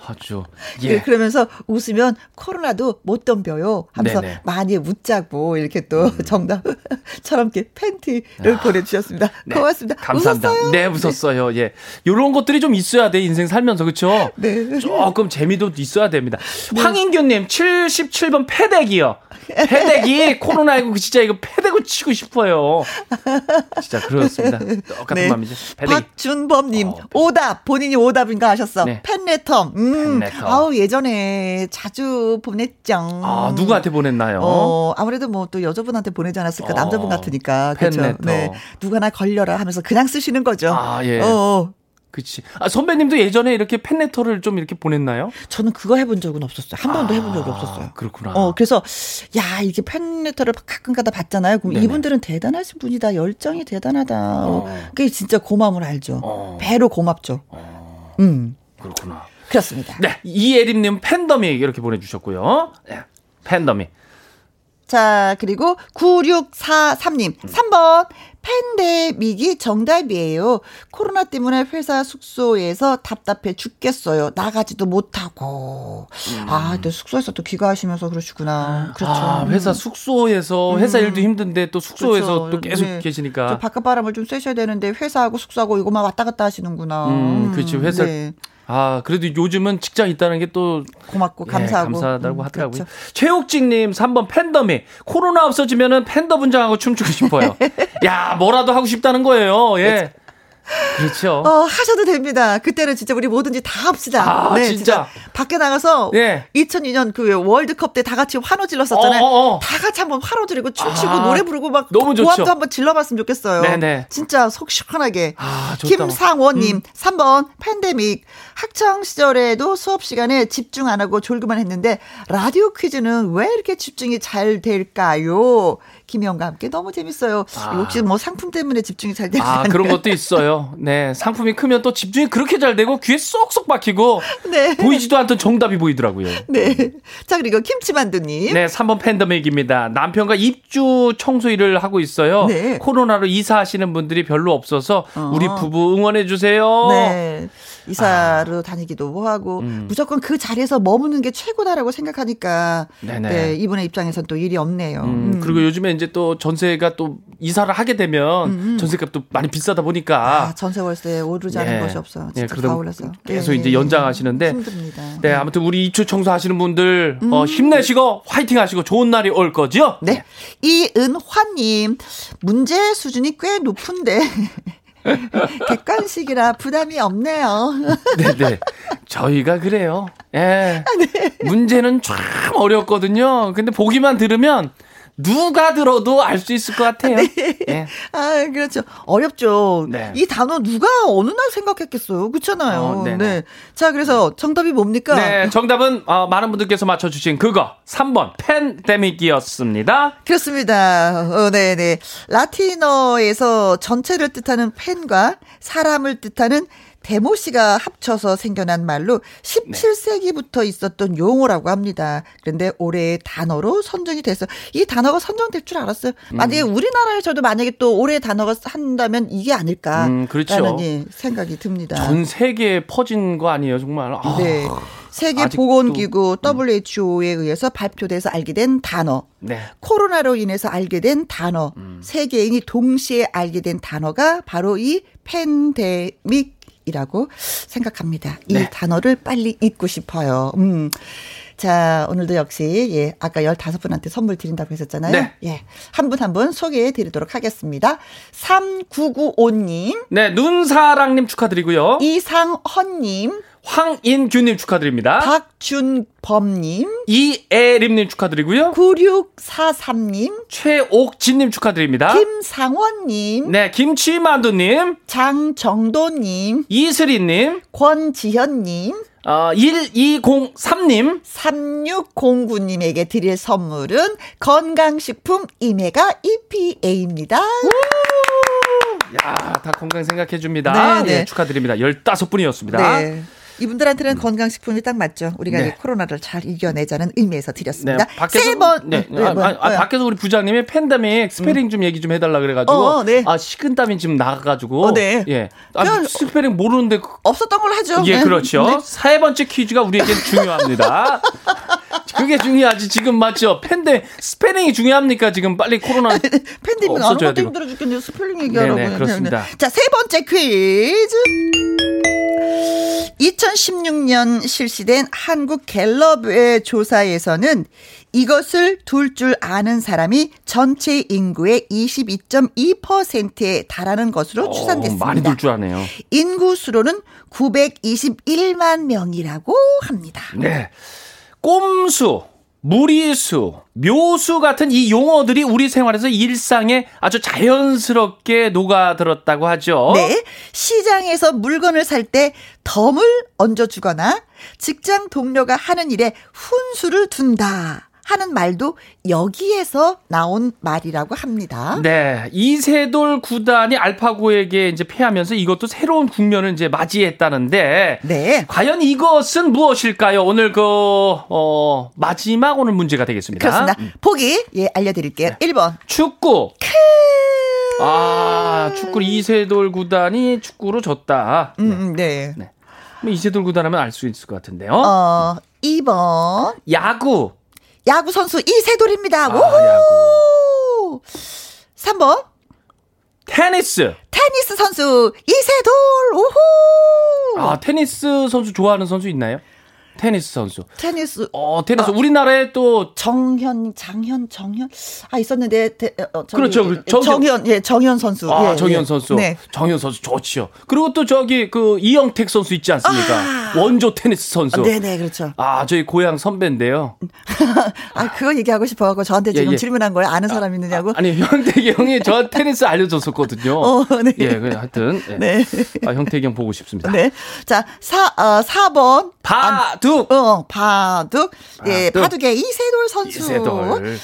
S3: 아주.
S1: 예. 그러면서 웃으면 코로나도 못 덤벼요 하면서 네네. 많이 웃자고 이렇게 또 음. 정답처럼 이렇게 팬티를 아. 보내주셨습니다. 네. 고맙습니다.
S3: 감사합니다.
S1: 웃었어요?
S3: 네, 웃었어요. 네. 예. 요런 것들이 좀 있어야 돼, 인생 살면서. 그쵸? 네. 조금 재미도 있어야 됩니다. 네. 황인규님, 77번 패대기요. 패대기, 코로나19 진짜 이거 패대고 치고 싶어요. 진짜 그렇습니다. 똑같은 네. 마음이죠. 패대기.
S1: 박준범님, 어, 오답. 본인이 오답인가 하셨어. 네. 팬레터. 음. 팬레터. 아우, 예전에 자주 보냈죠.
S3: 아, 누구한테 보냈나요?
S1: 어, 아무래도 뭐 또 여자분한테 보내지 않았을까. 어, 남자분 같으니까. 그렇죠. 네. 누가나 걸려라 하면서 그냥 쓰시는 거죠.
S3: 아, 예. 어. 그치. 아, 선배님도 예전에 이렇게 팬레터를 좀 이렇게 보냈나요?
S1: 저는 그거 해본 적은 없었어요. 한 번도 아, 해본 적이 없었어요.
S3: 그렇구나.
S1: 어, 그래서, 야, 이게 팬레터를 가끔 가다 받잖아요. 그럼 네네. 이분들은 대단하신 분이다. 열정이 대단하다. 어. 그게 진짜 고마움을 알죠. 어. 배로 고맙죠. 어. 음.
S3: 그렇구나.
S1: 그렇습니다.
S3: 네. 이예림님 팬덤이 이렇게 보내주셨고요. 네. 팬덤이.
S1: 자, 그리고 9643님. 3번. 팬데믹이 정답이에요. 코로나 때문에 회사 숙소에서 답답해 죽겠어요. 나가지도 못하고. 음. 아, 또 숙소에서 또 귀가하시면서 그러시구나. 그렇죠. 아,
S3: 회사 숙소에서 회사 음. 일도 힘든데 또 숙소에서 그렇죠. 또 계속 네. 계시니까.
S1: 바깥 바람을 좀 쐬셔야 되는데 회사하고 숙소하고 이거만 왔다 갔다 하시는구나.
S3: 음, 그렇죠. 회사 네. 아, 그래도 요즘은 직장 있다는 게 또
S1: 고맙고 감사하고
S3: 예, 감사하다고 음, 하더라고요. 그렇죠. 최옥직님 3번 팬덤이 코로나 없어지면은 팬더 분장하고 춤추고 싶어요. 야, 뭐라도 하고 싶다는 거예요. 예. 그렇죠.
S1: 어, 하셔도 됩니다. 그때는 진짜 우리 뭐든지 다 합시다.
S3: 아, 네, 진짜. 진짜.
S1: 밖에 나가서 네. 2002년 그 월드컵 때 다 같이 환호 질렀었잖아요. 어, 어, 어. 다 같이 한번 환호 지르고 춤추고 아, 노래 부르고 막 너무 좋죠. 고함도 한번 질러봤으면 좋겠어요. 네네. 진짜 속 시원하게. 아, 김상원님 음. 3번 팬데믹 학창 시절에도 수업 시간에 집중 안 하고 졸기만 했는데 라디오 퀴즈는 왜 이렇게 집중이 잘 될까요? 김희영과 함께 너무 재밌어요. 아. 혹시 뭐 상품 때문에 집중이 잘 되는
S3: 아, 그런 것도 있어요. 네. 상품이 크면 또 집중이 그렇게 잘 되고 귀에 쏙쏙 박히고 네. 보이지도 않던 정답이 보이더라고요.
S1: 네. 자, 그리고 김치만두님.
S3: 네. 3번 팬더맥입니다. 남편과 입주 청소 일을 하고 있어요. 네. 코로나로 이사하시는 분들이 별로 없어서 어. 우리 부부 응원해주세요.
S1: 네. 이사로 아. 다니기도 하고 음. 무조건 그 자리에서 머무는 게 최고다라고 생각하니까 네네. 네, 이분의 입장에서는 또 일이 없네요. 음.
S3: 음. 그리고 요즘에 이제 또 전세가 또 이사를 하게 되면 음. 음. 전세값도 많이 비싸다 보니까
S1: 아, 전세 월세 오르지 않은 네. 것이 없어. 예, 진짜 네, 다 올라서
S3: 계속 네. 이제 연장하시는데
S1: 힘듭니다.
S3: 네, 아무튼 우리 입주 청소하시는 분들 어, 음. 힘내시고 화이팅 하시고 좋은 날이 올 거죠?
S1: 네, 이은화님 문제 수준이 꽤 높은데. 객관식이라 부담이 없네요.
S3: 네네. 저희가 그래요. 예. 아, 네. 문제는 참 어렵거든요. 근데 보기만 들으면 누가 들어도 알 수 있을 것 같아요. 네. 네.
S1: 아, 그렇죠. 어렵죠. 네. 이 단어 누가 어느 날 생각했겠어요. 그렇잖아요. 어, 네. 자, 그래서 정답이 뭡니까?
S3: 네, 정답은 어, 많은 분들께서 맞춰주신 그거 3번 팬데믹이었습니다.
S1: 그렇습니다. 어, 네, 네. 라틴어에서 전체를 뜻하는 팬과 사람을 뜻하는 데모 씨가 합쳐서 생겨난 말로 17세기부터 있었던 용어라고 합니다. 그런데 올해의 단어로 선정이 돼서 이 단어가 선정될 줄 알았어요. 음. 만약에 우리나라에서도 만약에 또 올해 단어가 한다면 이게 아닐까. 음, 그렇죠. 예, 생각이 듭니다.
S3: 전 세계에 퍼진 거 아니에요, 정말. 아.
S1: 네. 세계보건기구 WHO에 의해서 발표돼서 알게 된 단어. 네. 코로나로 인해서 알게 된 단어. 음. 세계인이 동시에 알게 된 단어가 바로 이 팬데믹 이라고 생각합니다. 이 네. 단어를 빨리 잊고 싶어요. 음. 자, 오늘도 역시, 예, 아까 15분한테 선물 드린다고 했었잖아요. 네. 예. 한 분 한분 소개해 드리도록 하겠습니다. 3995님.
S3: 네, 눈사랑님 축하드리고요.
S1: 이상헌님.
S3: 황인규님 축하드립니다.
S1: 박준범님.
S3: 이애림님 축하드리고요.
S1: 9643님.
S3: 최옥진님 축하드립니다.
S1: 김상원님.
S3: 네, 김치만두님.
S1: 장정도님.
S3: 이슬이님.
S1: 권지현님.
S3: 어, 1203님.
S1: 3609님에게 드릴 선물은 건강식품 이메가 EPA입니다.
S3: 야, 다 건강 생각해 줍니다. 네, 네. 예, 축하드립니다. 15분이었습니다. 네.
S1: 이분들한테는 건강식품이 딱 맞죠. 우리가
S3: 네.
S1: 이 코로나를 잘 이겨내자는 의미에서 드렸습니다.
S3: 밖에서
S1: 세 번.
S3: 네,
S1: 네,
S3: 아, 아, 아. 밖에서 우리 부장님이 팬데믹 스페링 좀 얘기 좀 해달라 그래가지고
S1: 어, 네.
S3: 아 식은땀이 지금 나가가지고
S1: 어, 네.
S3: 예, 아,
S1: 그냥-
S3: 스펠링 모르는데 그-
S1: 없었던 걸로 하죠.
S3: 예,
S1: 네.
S3: 그렇죠.
S1: 네.
S3: 세 번째 퀴즈가 우리에겐 중요합니다. 그게 중요하지. 지금 맞죠? 근데 스펠링이 중요합니까? 지금 빨리 코로나
S1: 팬데믹 안
S3: 되고.
S1: 힘들어 죽겠네요. 스펠링 얘기하라고.
S3: 네네, 그렇습니다.
S1: 자, 세 번째 퀴즈. 2016년 실시된 한국 갤럽의 조사에서는 이것을 둘 줄 아는 사람이 전체 인구의 22.2%에 달하는 것으로 추산됐습니다.
S3: 어, 많이 둘 줄 아네요.
S1: 인구 수로는 921만 명이라고 합니다.
S3: 네. 꼼수, 무리수, 묘수 같은 이 용어들이 우리 생활에서 일상에 아주 자연스럽게 녹아들었다고 하죠.
S1: 네. 시장에서 물건을 살 때 덤을 얹어주거나 직장 동료가 하는 일에 훈수를 둔다 하는 말도 여기에서 나온 말이라고 합니다.
S3: 네, 이세돌 구단이 알파고에게 이제 패하면서 이것도 새로운 국면을 이제 맞이했다는데
S1: 네.
S3: 과연 이것은 무엇일까요? 오늘 그, 어, 마지막 오늘 문제가 되겠습니다.
S1: 그렇습니다. 보기, 예, 알려 드릴게요.
S3: 네.
S1: 1번.
S3: 축구. 아, 축구 이세돌 구단이 축구로 졌다.
S1: 음, 음, 네.
S3: 네. 그럼 이세돌 구단 하면 알 수 있을 것 같은데요.
S1: 어, 2번.
S3: 야구.
S1: 야구 선수 이세돌입니다.
S3: 아,
S1: 오호! 3번.
S3: 테니스.
S1: 테니스 선수 이세돌. 오호!
S3: 아, 테니스 선수 좋아하는 선수 있나요? 테니스 선수.
S1: 테니스
S3: 어, 테니스. 우리나라에 또
S1: 정현, 장현, 정현 아 있었는데 대, 어, 저기,
S3: 그렇죠. 그 정현.
S1: 정현, 예, 정현 선수.
S3: 아,
S1: 예,
S3: 정현
S1: 예.
S3: 선수.
S1: 네.
S3: 정현 선수 좋지요. 그리고 또 저기 그 이영택 선수 있지 않습니까?
S1: 아.
S3: 원조 테니스 선수.
S1: 네, 네, 그렇죠.
S3: 아, 저희 고향 선배인데요.
S1: 아, 그거 얘기하고 싶어 갖고 저한테 지금
S3: 예, 예.
S1: 질문한 거예요. 아는 사람 있느냐고.
S3: 아 니, 형택이 형이 저 테니스 알려 줬었거든요.
S1: 어, 네.
S3: 예, 그 하여튼. 예.
S1: 네.
S3: 아, 형택이 형 보고 싶습니다.
S1: 네. 자, 사, 어, 4번.
S3: 바 둑.
S1: 어, 바둑. 예,
S3: 바둑.
S1: 바둑의 이세돌 선수.
S3: 이세돌.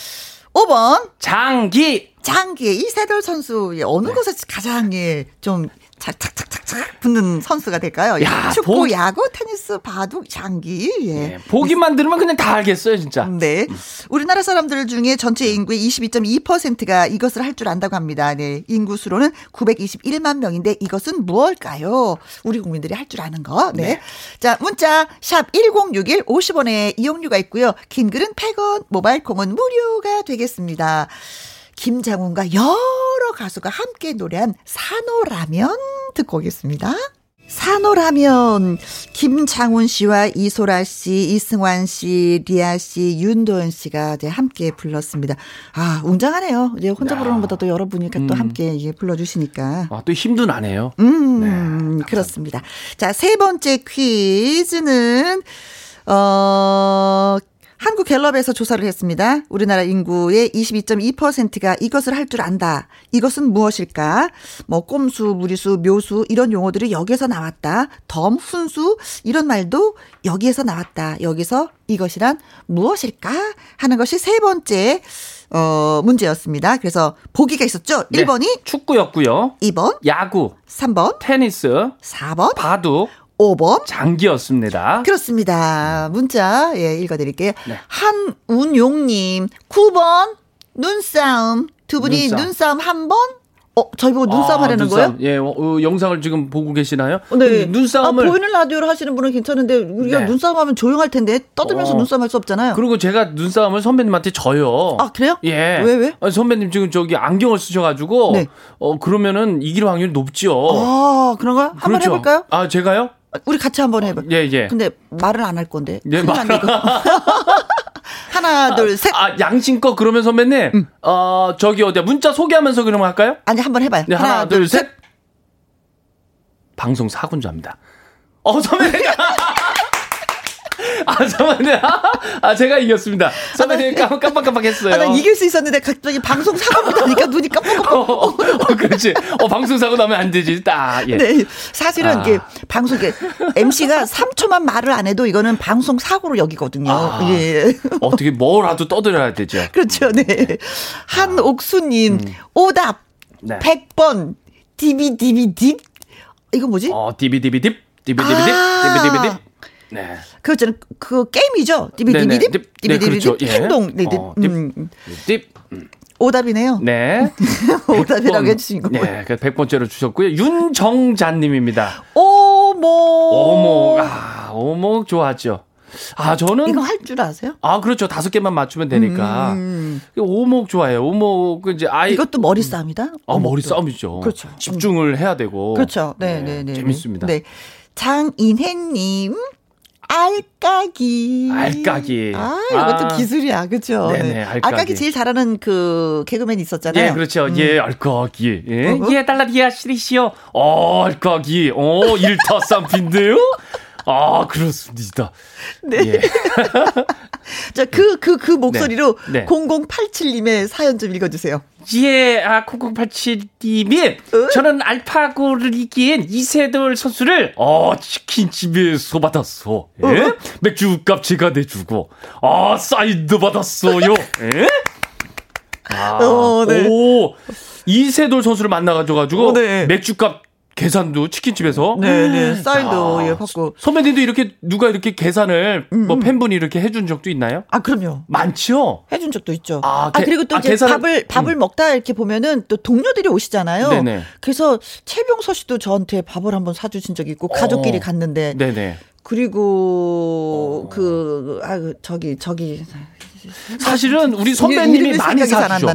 S1: 5번.
S3: 장기.
S1: 장기 이세돌 선수. 예, 어느
S3: 네.
S1: 것에 가장, 예, 좀, 착착착착착 붙는 선수가 될까요? 예,
S3: 야,
S1: 축구,
S3: 복-
S1: 야구, 테니스, 바둑, 장기. 예.
S3: 예, 보기만 들으면 그냥 다 알겠어요, 진짜.
S1: 네. 우리나라 사람들 중에 전체 인구의 22.2%가 이것을 할 줄 안다고 합니다. 네. 인구 수로는 921만 명인데 이것은 무엇일까요? 우리 국민들이 할 줄 아는 거. 네.
S3: 네.
S1: 자, 문자 샵 1061 50원의 이용료가 있고요. 긴 글은 100원, 모바일 콩은 무료가 되겠습니다. 김장훈과 여러 가수가 함께 노래한 산호라면 듣고 오겠습니다. 산호라면 김장훈 씨와 이소라 씨, 이승환 씨, 리아 씨, 윤도현 씨가 이제 함께 불렀습니다. 아 웅장하네요. 이제 혼자 부르는 것보다 또 여러분이 또 함께 불러주시니까.
S3: 아, 또 힘도 나네요.
S1: 음, 그렇습니다. 자, 세 번째 퀴즈는, 어, 한국 갤럽에서 조사를 했습니다. 우리나라 인구의 22.2%가 이것을 할 줄 안다. 이것은 무엇일까? 뭐, 꼼수, 무리수, 묘수, 이런 용어들이 여기에서 나왔다. 덤, 훈수, 이런 말도 여기에서 나왔다. 여기서 이것이란 무엇일까? 하는 것이 세 번째, 어, 문제였습니다. 그래서 보기가 있었죠?
S3: 네.
S1: 1번이,
S3: 축구였고요.
S1: 2번,
S3: 야구,
S1: 3번,
S3: 테니스,
S1: 4번,
S3: 바둑,
S1: 5번.
S3: 장기였습니다.
S1: 그렇습니다. 문자, 예, 읽어드릴게요.
S3: 네.
S1: 한운용님, 9번, 눈싸움. 두 분이
S3: 눈싸움.
S1: 눈싸움, 한 번? 어, 저희 보고 눈싸움
S3: 아,
S1: 하려는
S3: 눈싸움.
S1: 거예요?
S3: 예, 어, 어, 영상을 지금 보고 계시나요?
S1: 어, 네.
S3: 눈싸움을
S1: 아, 보이는 라디오로 하시는 분은 괜찮은데, 우리가
S3: 네.
S1: 눈싸움 하면 조용할 텐데, 떠들면서
S3: 어.
S1: 눈싸움 할 수 없잖아요.
S3: 그리고 제가 눈싸움을 선배님한테 져요.
S1: 아, 그래요?
S3: 예.
S1: 왜, 왜?
S3: 아, 선배님 지금 저기 안경을 쓰셔가지고,
S1: 네.
S3: 어, 그러면은 이길 확률이 높죠.
S1: 아, 그런가요? 한번
S3: 그렇죠.
S1: 해볼까요?
S3: 아, 제가요?
S1: 우리 같이 한번 해봐.
S3: 예, 예.
S1: 근데 말은 안할 건데.
S3: 예,
S1: 이거. 하나, 둘, 셋.
S3: 아, 양심껏 그러면 선배님,
S1: 음.
S3: 어, 저기 어디야, 문자 소개하면서 그러면 할까요?
S1: 아니, 한번 해봐요.
S3: 네, 하나, 둘, 셋. 방송 압니다. 어, 선배님. 아, 선배님. 아, 제가 이겼습니다. 선배님 깜- 깜빡깜빡 했어요.
S1: 아, 난 이길 수 있었는데 갑자기 방송 사고보다 니까 눈이 깜빡깜빡.
S3: 어, 어, 어, 그렇지. 어, 방송 사고 나면 안 되지. 딱, 예.
S1: 네. 사실은
S3: 아.
S1: 이게 방송, 이게 MC가 3초만 말을 안 해도 이거는 방송 사고로 여기거든요.
S3: 아.
S1: 예.
S3: 어떻게 뭐라도 떠들어야 되죠.
S1: 그렇죠. 네. 한옥수님, 오답.
S3: 네.
S1: 100번. 디비디비딥. 이거 뭐지?
S3: 어, 디비디비딥. 디비디비딥,
S1: 아.
S3: 디비디비딥. 네.
S1: 그거 있잖아요. 그 게임이죠. 디비디비딥,
S3: 네,
S1: 디비디비딥,
S3: 그렇죠. 예.
S1: 행동, 네, 네.
S3: 어, 딥.
S1: 음,
S3: 딥.
S1: 오답이네요.
S3: 네.
S1: 오답이라고
S3: 100번.
S1: 해주신 거고요.
S3: 네. 그 100번째로 주셨고요. 윤정자님입니다.
S1: 오목.
S3: 오목. 아, 오목 좋아하죠. 아, 저는.
S1: 이거 할 줄 아세요?
S3: 아, 그렇죠. 다섯 개만 맞추면 되니까.
S1: 음.
S3: 오목 좋아해요. 오목, 그 이제 아이.
S1: 이것도 머리 싸움이다.
S3: 아, 머리. 싸움이죠.
S1: 그렇죠.
S3: 집중을 해야 되고.
S1: 그렇죠. 네, 네, 네.
S3: 재밌습니다.
S1: 네. 장인혜님. 알까기.
S3: 알까기.
S1: 아, 이것도
S3: 아.
S1: 기술이야. 그죠?
S3: 네네, 알까기.
S1: 제일 잘하는 그 개그맨 있었잖아요.
S3: 예, 그렇죠.
S1: 음.
S3: 예, 알까기. 예,
S1: 어?
S3: 예, 달라리아 시리시오. 어, 알까기. 어, 일타쌍핀데요? 아, 그렇습니다.
S1: 네.
S3: 예.
S1: 자, 그, 그, 그 목소리로
S3: 네.
S1: 0087님의 사연 좀 읽어주세요.
S3: 예, 아, 0087님이
S1: 어?
S3: 저는 알파고를 이긴 이세돌 선수를 어, 치킨집에서 받았어. 예?
S1: 어?
S3: 맥주값 제가 내주고 아, 사인도 받았어요. 예? 아,
S1: 어, 네.
S3: 오, 이세돌 선수를 만나가지고
S1: 어, 네.
S3: 맥주값 계산도 치킨집에서
S1: 네, 네. 사인도
S3: 야,
S1: 예, 받고.
S3: 선배님도 이렇게 누가 이렇게 계산을
S1: 음,
S3: 뭐 팬분이 이렇게 해준 적도 있나요?
S1: 아, 그럼요.
S3: 많죠.
S1: 해준 적도 있죠.
S3: 아,
S1: 아,
S3: 게-
S1: 그리고 또
S3: 아,
S1: 이제
S3: 계산을-
S1: 밥을, 밥을 먹다 이렇게 보면은 또 동료들이 오시잖아요.
S3: 네네.
S1: 그래서 최병서 씨도 저한테 밥을 한번 사주신 적이 있고, 가족끼리
S3: 어.
S1: 갔는데.
S3: 네네.
S1: 그리고 그, 아, 그 저기, 저기.
S3: 사실은 우리 선배님이 많이 사주죠.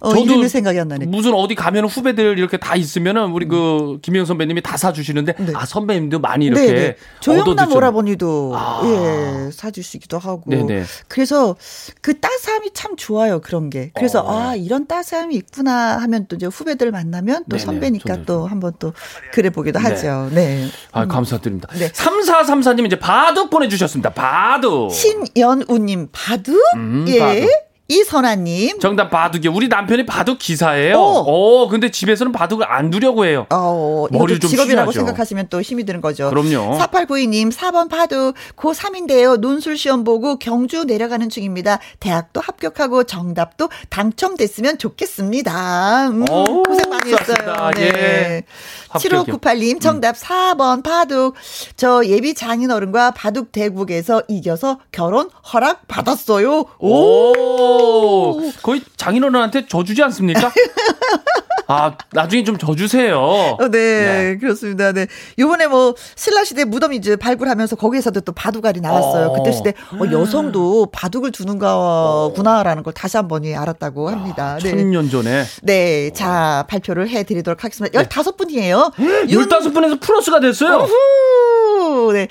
S1: 어, 이름이 생각이 안 나네.
S3: 무슨 어디 가면 후배들 이렇게 다 있으면은 우리 그 김영 선배님이 다 사주시는데
S1: 네.
S3: 아 선배님도 많이 이렇게
S1: 네네. 조영남
S3: 얻어드셨-
S1: 오라버니도
S3: 아.
S1: 예 사주시기도 하고
S3: 네네.
S1: 그래서 그 따스함이 참 좋아요 그런 게 그래서
S3: 어.
S1: 아 이런 따스함이 있구나 하면 또 이제 후배들 만나면 또
S3: 네네.
S1: 선배니까
S3: 저도
S1: 또 한번 또 그래 보기도
S3: 네.
S1: 하죠 네
S3: 아 감사드립니다.
S1: 네.
S3: 3434님 이제 바둑 보내주셨습니다. 바둑.
S1: 신연우님 바둑
S3: 음,
S1: 예
S3: 바둑.
S1: 이선아님
S3: 정답 바둑이 우리 남편이 바둑 기사예요.
S1: 오.
S3: 어 근데 집에서는 바둑을 안 두려고 해요.
S1: 어,
S3: 머리를
S1: 이것도
S3: 좀
S1: 직업이라고
S3: 쉬셔야죠.
S1: 생각하시면 또 힘이 드는 거죠.
S3: 그럼요.
S1: 4892님, 4번 파도 고3인데요. 논술 시험 보고 경주 내려가는 중입니다. 대학도 합격하고 정답도 당첨됐으면 좋겠습니다. 음,
S3: 어우,
S1: 고생 많이 했어요. 네.
S3: 예. 합격이요. 음.
S1: 7598님, 정답 4번 바둑. 저 예비 장인 어른과 바둑 대국에서 이겨서 결혼 허락 받았어요. 오!
S3: 오, 거의 장인어른한테 져주지 않습니까? 아, 나중에 좀 져주세요.
S1: 어, 네, 그렇습니다. 네. 요번에 뭐, 신라시대 무덤 이제 발굴하면서 거기에서도 또 바둑알이 나왔어요.
S3: 어.
S1: 그때 시대 어, 여성도 바둑을 두는가구나라는 걸 다시 한 번이 알았다고 합니다. 네.
S3: 천년 전에.
S1: 네. 자, 발표를 해드리도록 하겠습니다. 15분이에요. 윤,
S3: 15분에서 플러스가 됐어요.
S1: 후, 네.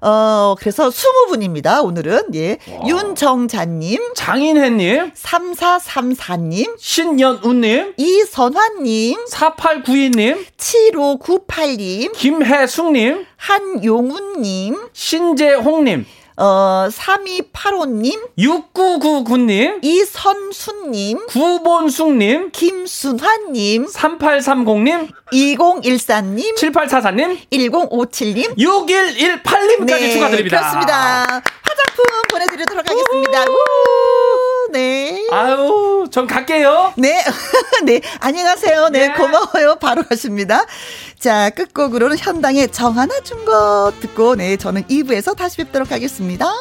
S1: 어, 그래서 20분입니다. 오늘은. 예. 윤정자님,
S3: 장인혜님,
S1: 3434님,
S3: 신연우님,
S1: 이선화님,
S3: 4892님,
S1: 7598님,
S3: 김혜숙님,
S1: 한용훈님,
S3: 신재홍님,
S1: 어, 3285님,
S3: 6999님,
S1: 이선수님,
S3: 구본숙님,
S1: 김순환님,
S3: 3830님,
S1: 2014님,
S3: 7844님,
S1: 1057님.
S3: 6118님까지 축하드립니다.
S1: 그렇습니다. 화장품 보내드리도록 하겠습니다. 우, 네.
S3: 아유, 전 갈게요.
S1: 네. 네. 안녕하세요. 네.
S3: 네.
S1: 고마워요. 바로 가십니다. 자, 끝곡으로는 현당의 정 하나 준것 듣고, 네. 저는 2부에서 다시 뵙도록 하겠습니다.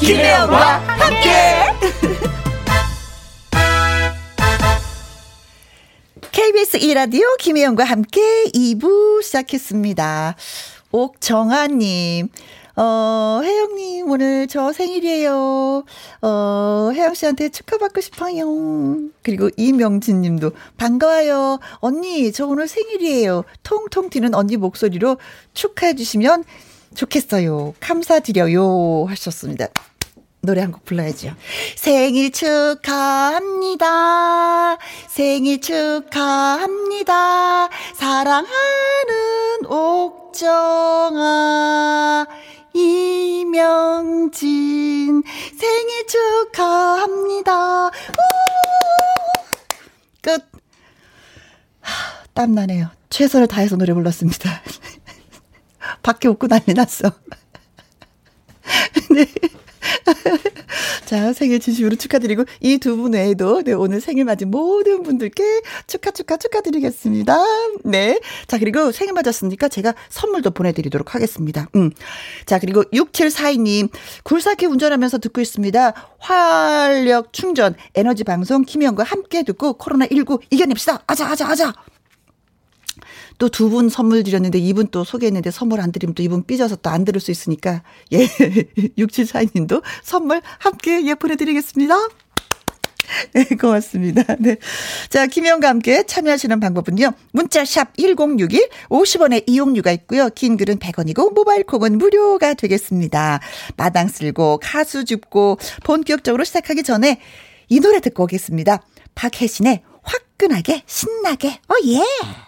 S1: 김혜영과 함께! KBS 2라디오 김혜영과 함께 2부 시작했습니다. 옥정아님, 어, 혜영님, 오늘 저 생일이에요. 어, 혜영 씨한테 축하받고 싶어요. 그리고 이명진 님도 반가워요. 언니, 저 오늘 생일이에요. 통통 튀는 언니 목소리로 축하해 주시면 좋겠어요. 감사드려요. 하셨습니다. 노래 한 곡 불러야죠. 생일 축하합니다. 생일 축하합니다. 사랑하는 옥정아. 이명진 생일 축하합니다. 우! 끝. 하, 땀 나네요. 최선을 다해서 노래 불렀습니다. 밖에 웃고 난리 났어. 네. 자, 생일 진심으로 축하드리고, 이 두 분 외에도, 네, 오늘 생일 맞은 모든 분들께 축하, 축하, 축하드리겠습니다. 네. 자, 그리고 생일 맞았으니까 제가 선물도 보내드리도록 하겠습니다. 음. 자, 그리고 6742님, 굴삭기 운전하면서 듣고 있습니다. 활력 충전, 에너지 방송, 김희영과 함께 듣고 코로나19 이겨냅시다. 아자, 아자, 아자. 또 두 분 선물 드렸는데 이분 또 소개했는데 선물 안 드리면 또 이분 삐져서 또 안 들을 수 있으니까 예 6742님도 선물 함께 예 보내드리겠습니다. 네, 고맙습니다. 네. 자, 김혜영과 함께 참여하시는 방법은요. 문자샵 1061 50원의 이용료가 있고요. 긴 글은 100원이고 모바일 콩은 무료가 되겠습니다. 마당 쓸고 가수 줍고 본격적으로 시작하기 전에 이 노래 듣고 오겠습니다. 박혜신의 화끈하게 신나게 어 예.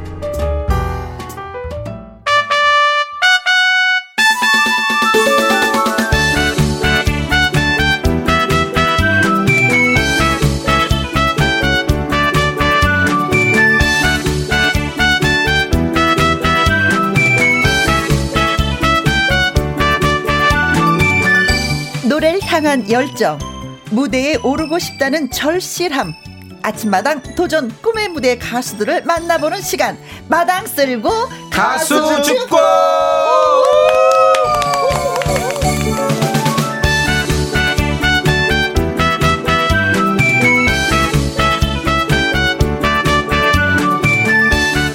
S1: 향한 열정, 무대에 오르고 싶다는 절실함, 아침마당 도전 꿈의 무대 가수들을 만나보는 시간, 마당 쓸고 가수, 가수 죽고!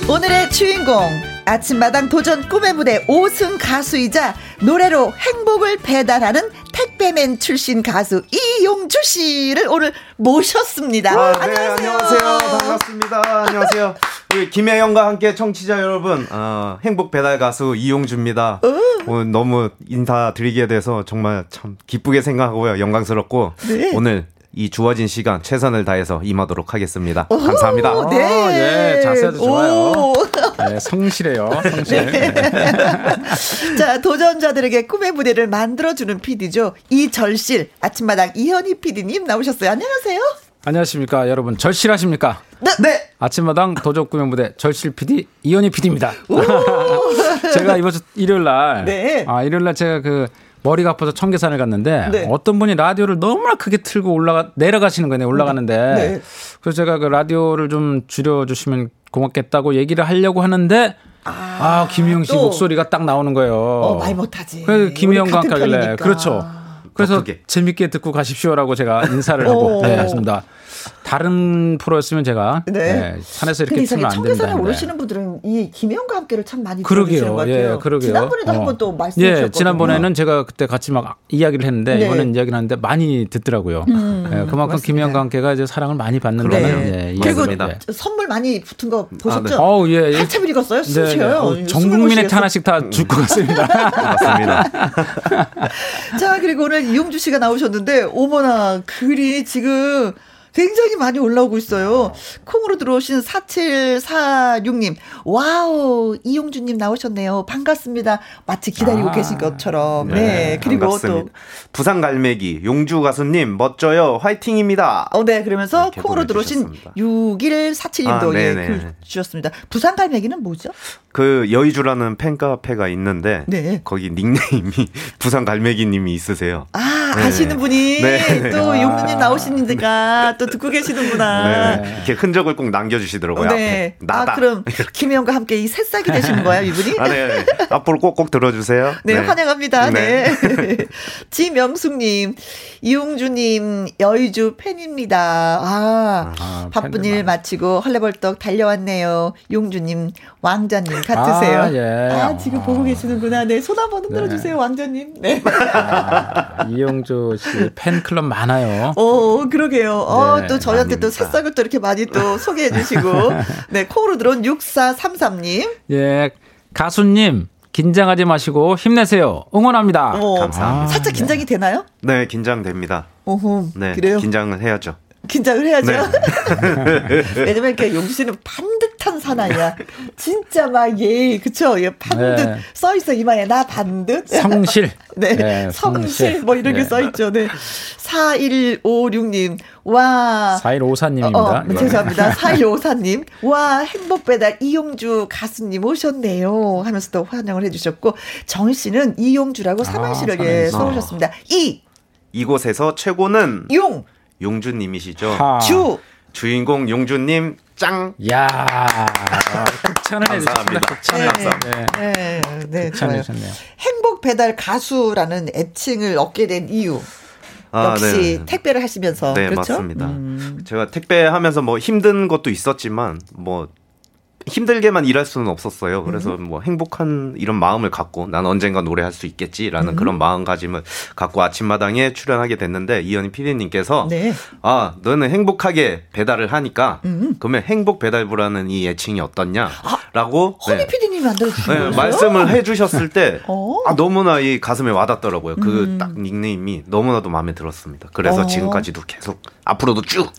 S1: 오늘의 주인공 아침마당 도전 꿈의 무대 5승 가수이자 노래로 행복을 배달하는 택배맨 출신 가수 이용주 씨를 오늘 모셨습니다.
S4: 아, 네, 안녕하세요. 안녕하세요. 반갑습니다. 안녕하세요. 우리 김혜영과 함께 청취자 여러분, 어, 행복 배달 가수 이용주입니다. 어. 오늘 너무 인사드리게 돼서 정말 참 기쁘게 생각하고요. 영광스럽고 네. 오늘 이 주어진 시간 최선을 다해서 임하도록 하겠습니다. 오, 감사합니다.
S5: 네. 오, 예, 자세도 좋아요. 네, 성실해요. 성실. 네.
S1: 자, 도전자들에게 꿈의 무대를 만들어주는 PD죠. 이절실 아침마당 이현희 PD님 나오셨어요. 안녕하세요.
S5: 안녕하십니까 여러분 절실하십니까?
S1: 네. 네.
S5: 아침마당 도적 꿈의 무대 절실 PD 이현희 PD입니다. 제가 이번 주 일요일 날, 네. 아 일요일 날 제가 그 머리가 아파서 청계산을 갔는데 네. 어떤 분이 라디오를 너무나 크게 틀고 올라가 내려가시는 거예요. 올라가는데 네. 그래서 제가 그 라디오를 좀 줄여 주시면 고맙겠다고 얘기를 하려고 하는데 아, 아 김희영 씨 목소리가 딱 나오는 거예요.
S1: 어, 말 못하지.
S5: 그래서 김희영과 함께 하길래 그렇죠. 그래서 재밌게 듣고 가십시오라고 제가 인사를 하고 네, 했습니다. 다른 프로였으면 제가 네. 네, 산에서 이렇게 틀면 안 된다. 청계산에
S1: 오르시는 분들은 이 김혜영과 함께를 참 많이 들으시는 것 같아요. 예, 그러게요. 지난번에도 어. 한번 또 말씀해 주셨거든요.
S5: 예, 지난번에는 제가 그때 같이 막 이야기를 했는데 네. 이번엔 이야기를 하는데 많이 듣더라고요. 음, 예, 그만큼 김혜영과 함께가 이제 사랑을 많이 받는다는 네.
S1: 예, 그리고 네. 선물 많이 붙은 거 보셨죠? 아, 네. 어, 예, 예. 한참 읽었어요. 수시요.
S5: 어, 전 국민의 하나씩 다 줄 것 같습니다.
S4: 맞습니다.
S1: 자, 그리고 오늘 이용주 씨가 나오셨는데, 오머나, 글이 지금 굉장히 많이 올라오고 있어요. 콩으로 들어오신 4746님. wow, 이용주님 나오셨네요. 반갑습니다. 마치 기다리고 아, 계신 것처럼. 네. 네. 그리고 반갑습니다. 또.
S4: 부산 갈매기, 용주 가수님, 멋져요. 화이팅입니다.
S1: 어, 네. 그러면서 콩으로 들어오신 6147님도 아, 예, 글 주셨습니다. 부산 갈매기는 뭐죠?
S4: 그 여의주라는 팬카페가 있는데 네. 거기 닉네임이 부산 갈매기님이 있으세요.
S1: 아 네. 아시는 분이 네. 또 아. 용두님 나오시니까 또 듣고 계시는구나.
S4: 네. 이렇게 흔적을 꼭 남겨주시더라고요. 네. 나다.
S1: 아 그럼 김혜영과 함께 이 새싹이 되시는 거예요, 이분이?
S4: 아, 네. 네. 앞으로 꼭꼭 들어주세요.
S1: 네, 네. 환영합니다. 네. 네. 지명숙님, 이용주님 여의주 팬입니다. 아, 아 바쁜 일 마치고 헐레벌떡 달려왔네요. 용주님, 왕자님 같으세요. 아, 예. 아 지금 보고 계시는구나. 네, 손 한번 흔들어 주세요, 네. 왕자님. 네.
S5: 아, 이용주 씨 팬클럽 많아요.
S1: 어, 그러게요. 어, 네, 또 저희한테 또 새싹을 또 이렇게 많이 또 소개해 주시고. 네, 콩으로 들어온 6433님.
S5: 예, 가수님. 긴장하지 마시고 힘내세요. 응원합니다. 어,
S1: 감사합니다. 살짝 긴장이 되나요?
S4: 네, 긴장됩니다.
S1: 오호,
S4: 네, 그래요? 긴장을 해야죠.
S1: 긴장을 해야죠. 네. 왜냐면 이렇게 용주 씨는 반듯한 사나이야. 진짜 막 예, 그쵸? 예, 반듯 네. 써 있어 이마에 나 반듯.
S5: 성실.
S1: 네, 네 성실. 성실. 뭐 이런 게 써 있죠. 네. 4156님. 와.
S5: 4154님입니다.
S1: 어, 네. 죄송합니다. 4154님. 와, 행복배달 이용주 가수님 오셨네요. 하면서 또 환영을 해주셨고, 정 씨는 이용주라고 아, 삼행시를 예, 써오셨습니다. 이.
S4: 이곳에서 최고는.
S1: 용.
S4: 용주님이시죠.
S1: 하. 주
S4: 주인공 용주님 짱.
S5: 야 극찬을 해주셨습니다. 극찬을
S1: 네, 네, 네, 좋아요. 행복 배달 가수라는 애칭을 얻게 된 이유. 아, 역시 네. 택배를 하시면서
S4: 네
S1: 그렇죠?
S4: 맞습니다. 음. 제가 택배 하면서 뭐 힘든 것도 있었지만 뭐 힘들게만 일할 수는 없었어요. 그래서 음. 뭐 행복한 이런 마음을 갖고 난 언젠가 노래할 수 있겠지라는 음. 그런 마음가짐을 갖고 아침마당에 출연하게 됐는데 이현희 PD님께서 네. 아 너는 행복하게 배달을 하니까 음. 그러면 행복 배달부라는 이 애칭이 어떻냐라고
S1: 아, 허니 네. PD님이 만들어주신 네,
S4: 말씀을 해주셨을 때 어? 아, 너무나 이 가슴에 와닿더라고요. 그딱 음. 닉네임이 너무나도 마음에 들었습니다. 그래서 어. 지금까지도 계속 앞으로도 쭉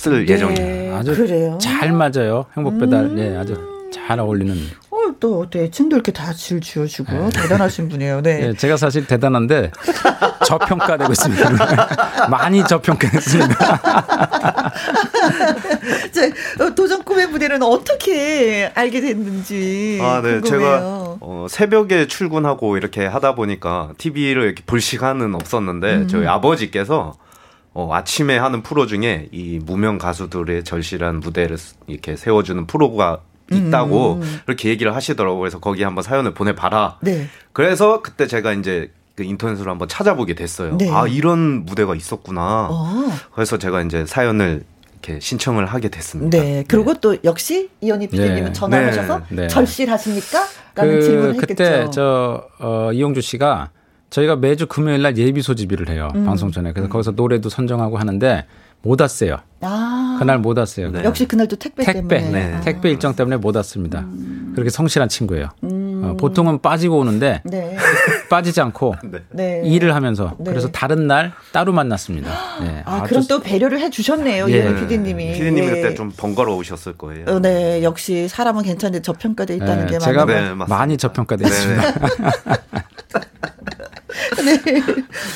S4: 쓸 네. 예정이에요.
S5: 아주 그래요? 잘 맞아요. 행복 배달. 음. 예, 아주 잘 어울리는.
S1: 어, 또 대칭도 이렇게 다 질 지어주고 네. 대단하신 분이에요. 네. 네.
S5: 제가 사실 대단한데 저평가되고 있습니다. 많이 저평가했습니다.
S1: 어, 도전 꿈의 무대는 어떻게 알게 됐는지. 아, 네. 궁금해요. 제가
S4: 어, 새벽에 출근하고 이렇게 하다 보니까 TV를 이렇게 볼 시간은 없었는데 음. 저희 아버지께서 어, 아침에 하는 프로 중에 이 무명 가수들의 절실한 무대를 이렇게 세워주는 프로가 있다고 음. 그렇게 얘기를 하시더라고요. 그래서 거기 한번 사연을 보내봐라. 네. 그래서 그때 제가 이제 그 인터넷으로 한번 찾아보게 됐어요. 네. 아, 이런 무대가 있었구나. 어. 그래서 제가 이제 사연을 이렇게 신청을 하게 됐습니다.
S1: 네. 그리고 네. 또 역시 이현희 PD님은 네. 전화하셔서 네. 네. 절실하십니까? 라는 그, 질문을 했겠죠.
S5: 그때 저 어, 이용주 씨가 저희가 매주 금요일 날 예비 소집일을 해요. 음. 방송 전에. 그래서 거기서 노래도 선정하고 하는데 못 왔어요. 아. 그날 못 왔어요.
S1: 네. 역시 그날도 택배,
S5: 택배
S1: 때문에.
S5: 네. 택배 일정 때문에 못 왔습니다. 음. 그렇게 성실한 친구예요. 음. 어, 보통은 빠지고 오는데 네. 빠지지 않고 네. 네. 일을 하면서 네. 그래서 다른 날 따로 만났습니다.
S1: 네. 아, 그럼 또 배려를 해주셨네요. 예. 피디님이.
S4: 피디님이 그때 좀 번거로우셨을 거예요.
S1: 어, 네. 역시 사람은 괜찮은데 저평가돼 있다는 게
S5: 제가 많이 저평가돼 있습니다.
S1: 네.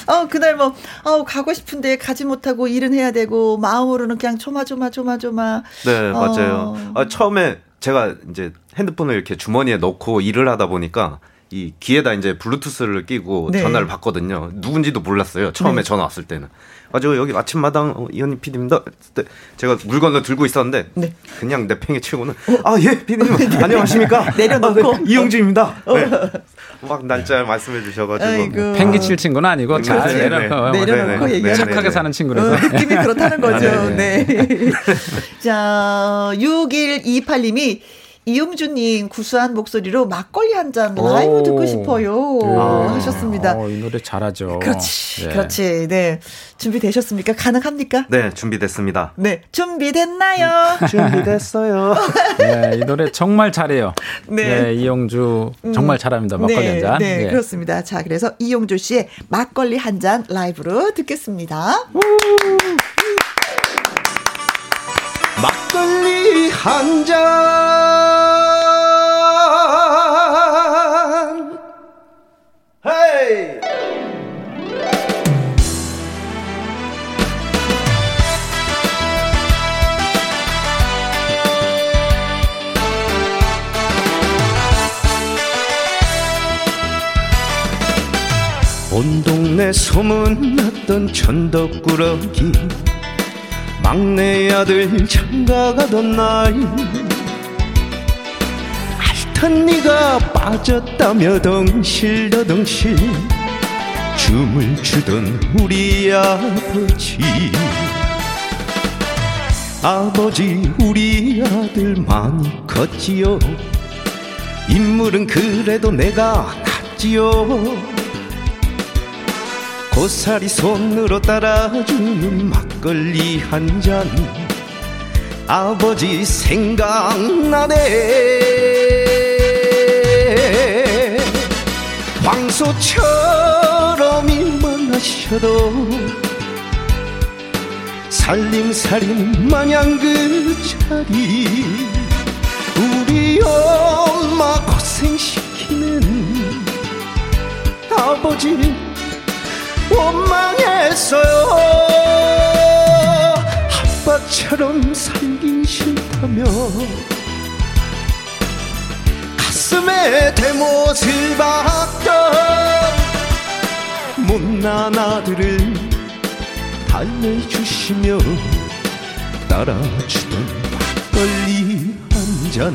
S1: 어, 그날 뭐, 어, 가고 싶은데 가지 못하고 일은 해야 되고, 마음으로는 그냥 조마조마조마조마.
S4: 네, 어. 맞아요. 아, 처음에 제가 이제 핸드폰을 이렇게 주머니에 넣고 일을 하다 보니까
S6: 이 귀에다 이제 블루투스를 끼고 네. 전화를 받거든요. 누군지도 몰랐어요. 처음에 네. 전화 왔을 때는. 가지고 여기 아침마당 어, 이현희 PD입니다. 제가 물건을 들고 있었는데 네. 그냥 내 팽이 치고는 어? 아예 PD님 네. 안녕하십니까
S1: 내려놓고 어,
S6: 이용주입니다. 어. 네. 막 날짜 말씀해 주셔가지고
S5: 팽기 칠 친구는 아니고 잘 내려놓고
S1: 내려놓고 얘기
S5: 착하게 사는 친구라서
S1: 어, 느낌이 그렇다는 거죠. 아, 네. 자 6128님이 이용주님 구수한 목소리로 막걸리 한 잔 라이브 듣고 싶어요 아, 하셨습니다.
S5: 어, 이 노래 잘하죠.
S1: 그렇지, 네. 그렇지. 네, 준비 되셨습니까? 가능합니까?
S6: 네, 준비됐습니다.
S1: 네, 준비됐나요?
S6: 준비됐어요.
S5: 네, 이 노래 정말 잘해요. 네, 네 이용주 정말 잘합니다. 막걸리
S1: 네,
S5: 한 잔.
S1: 네, 네, 그렇습니다. 자, 그래서 이용주 씨의 막걸리 한 잔 라이브로 듣겠습니다.
S4: 막걸리 한 잔. 헤이! 온 동네 소문났던 천덕꾸러기 막내 아들 장가 가던 날 알던 네가 빠졌다며 덩실더덩실 춤을 추던 우리 아버지. 아버지 우리 아들 많이 컸지요. 인물은 그래도 내가 낫지요 고사리 손으로 따라주는 막걸리 한 잔. 아버지 생각나네. 황소처럼 일만 하셔도 살림살인 마냥 그 자리. 우리 엄마 고생시키는 아버지 원망했어요. 아빠처럼 살긴 싫다며. 가슴에 대못을 박던 못난 아들을 달래주시며 따라주던 막걸리 한잔.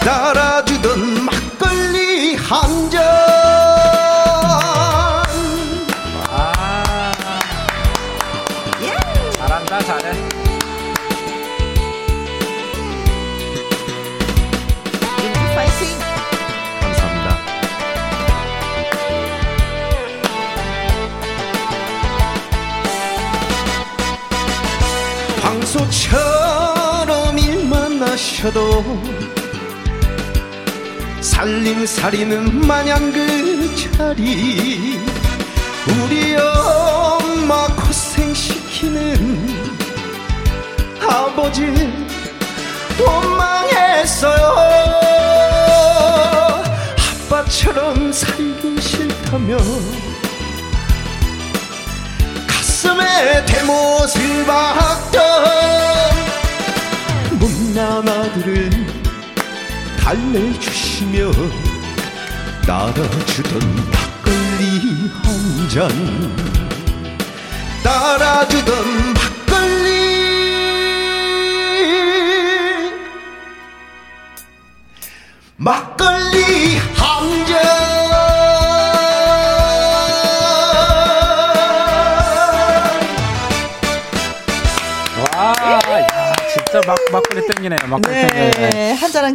S4: 따라주던 막걸리 한잔 처럼 일만 하셔도 살림살이는 마냥 그 자리. 우리 엄마 고생시키는 아버지 원망했어요. 아빠처럼 살기 싫다며 가슴에 대못을 박던 아들을 달래주시며 따라주던 막걸리 한 잔 따라주던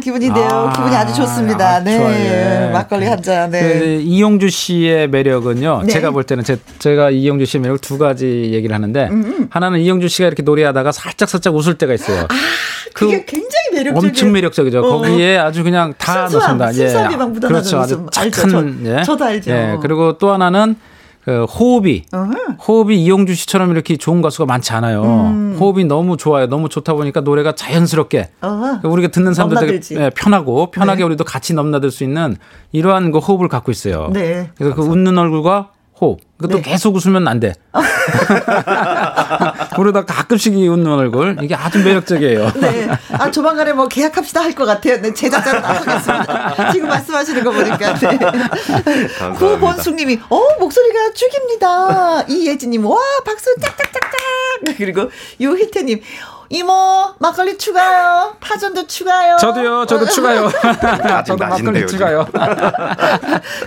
S1: 한잔한 기분인데요. 아, 기분이 아주 좋습니다. 아, 네. 좋아요. 막걸리 한 잔. 네. 그,
S5: 이용주 씨의 매력은요. 네. 제가 볼 때는 제, 제가 이용주 씨의 매력 두 가지 얘기를 하는데, 음음. 하나는 이용주 씨가 이렇게 노래하다가 살짝 살짝 웃을 때가 있어요.
S1: 아, 그게 그 굉장히 매력적이에요.
S5: 엄청 매력적이죠. 어. 거기에 아주 그냥 다 넣습니다.
S1: 예. 그렇죠. 아주 착한. 예. 저도 알죠. 예.
S5: 그리고 또 하나는 그 호흡이. 호흡이 이용주 씨처럼 이렇게 좋은 가수가 많지 않아요. 음. 호흡이 너무 좋아요. 너무 좋다 보니까 노래가 자연스럽게 uh-huh. 우리가 듣는 사람들 되게 예, 편하고 편하게 네. 우리도 같이 넘나들 수 있는 이러한 그 호흡을 갖고 있어요. 네. 그래서 그 웃는 얼굴과 호흡 그것도 네. 계속 웃으면 안 돼. 그러다 가끔씩 웃는 얼굴 이게 아주 매력적이에요.
S1: 네. 아 조만간에 뭐 계약합시다 할 것 같아요. 네, 제작자로 나가겠습니다. 지금 말씀하시는 거 보니까. 네. 구본숙님이 어 목소리가 죽입니다. 이예진님 와 박수 짝짝짝짝. 그리고 유희태님 이모 막걸리 추가요. 파전도 추가요.
S5: 저도요. 저도 추가요. 저도 막걸리 추가요.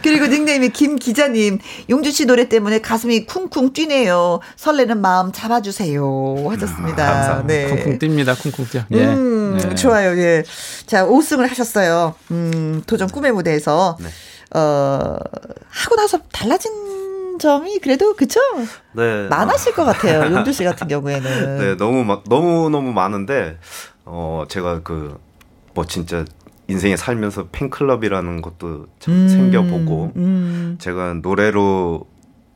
S1: 그리고 닉네임이 김 기자님 용주 씨 노래 때문에 가슴이 쿵쿵 뛰네요. 설레는 마음 잡아주세요. 하셨습니다.
S5: 음, 네. 쿵쿵 뜁니다. 쿵쿵 뛰어.
S1: 예. 음, 네. 좋아요. 예. 자 5승을 하셨어요. 음, 도전 꿈의 무대에서 네. 어 하고 나서 달라진 점이 그래도 그쵸? 네. 많았을 것 같아요. 용주 씨 같은 경우에는.
S4: 네, 너무 막 너무 너무 많은데 어 제가 그 뭐 진짜 인생에 살면서 팬클럽이라는 것도 참 음, 생겨보고 음. 제가 노래로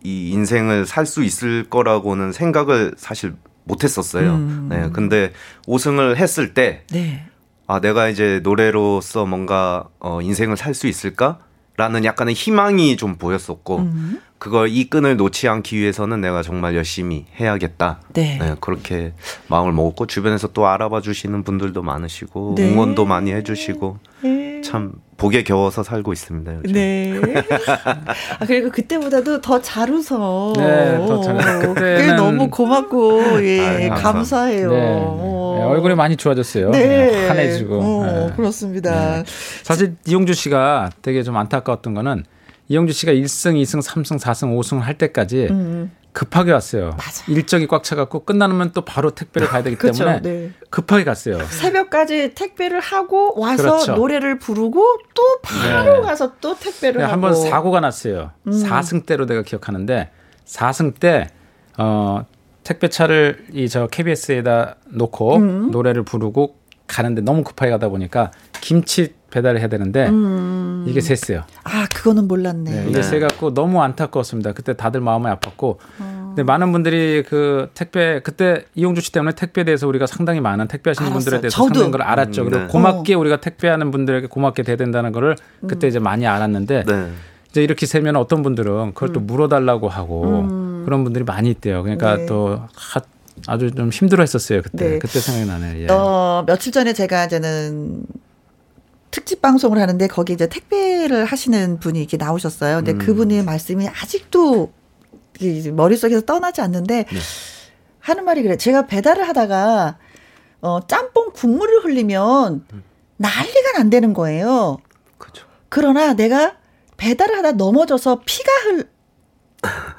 S4: 이 인생을 살 수 있을 거라고는 생각을 사실 못 했었어요. 음. 네, 근데 5승을 했을 때, 네. 아 내가 이제 노래로서 뭔가 어, 인생을 살 수 있을까? 라는 약간의 희망이 좀 보였었고 음. 그걸 이 끈을 놓지 않기 위해서는 내가 정말 열심히 해야겠다. 네. 네. 그렇게 마음을 먹었고 주변에서 또 알아봐 주시는 분들도 많으시고 네. 응원도 많이 해주시고 네. 참 복에 겨워서 살고 있습니다. 요즘. 네.
S1: 아, 그리고 그때보다도 더 잘 웃어. 네, 더잘 웃어. 그때 너무 고맙고 예, 아, 감사해요. 네. 네.
S5: 얼굴이 많이 좋아졌어요. 네. 환해지고. 어,
S1: 네. 그렇습니다.
S5: 사실 이용주 씨가 되게 좀 안타까웠던 거는 이영주 씨가 1승, 2승, 3승, 4승, 5승 할 때까지 음. 급하게 왔어요. 맞아. 일정이 꽉 차갖고 끝나면 또 바로 택배를 가야 되기 그렇죠. 때문에 네. 급하게 갔어요.
S1: 새벽까지 택배를 하고 와서 그렇죠. 노래를 부르고 또 바로 네. 가서 또 택배를 하고.
S5: 한번 사고가 났어요. 음. 4승 때로 내가 기억하는데 4승 때 어, 택배차를 이 저 KBS에다 놓고 음. 노래를 부르고 가는데 너무 급하게 가다 보니까 김치 배달을 해야 되는데 음. 이게 셌어요.
S1: 아 그거는 몰랐네.
S5: 네, 이게 네. 세갖고 너무 안타까웠습니다. 그때 다들 마음이 아팠고, 어. 근데 많은 분들이 그 택배 그때 이용주 씨 때문에 택배에 대해서 우리가 상당히 많은 택배하시는 알았어. 분들에 대해서 저도. 상당히 걸 알았죠. 음, 네. 그리고 고맙게 어. 우리가 택배하는 분들에게 고맙게 돼야 된다는 거를 그때 음. 이제 많이 알았는데. 네. 이제 이렇게 세면 어떤 분들은 그걸 또 음. 물어달라고 하고 음. 그런 분들이 많이 있대요. 그러니까 네. 또 하, 아주 좀 힘들어했었어요 그때. 네. 그때 생각이 나네요. 예.
S1: 어 며칠 전에 제가 이제는 특집 방송을 하는데 거기 이제 택배를 하시는 분이 이렇게 나오셨어요. 근데 음. 그분의 말씀이 아직도 머릿속에서 떠나지 않는데 네. 하는 말이 그래. 제가 배달을 하다가 어 짬뽕 국물을 흘리면 음. 난리가 안 되는 거예요. 그죠. 그러나 내가 배달을 하다 넘어져서 피가 흘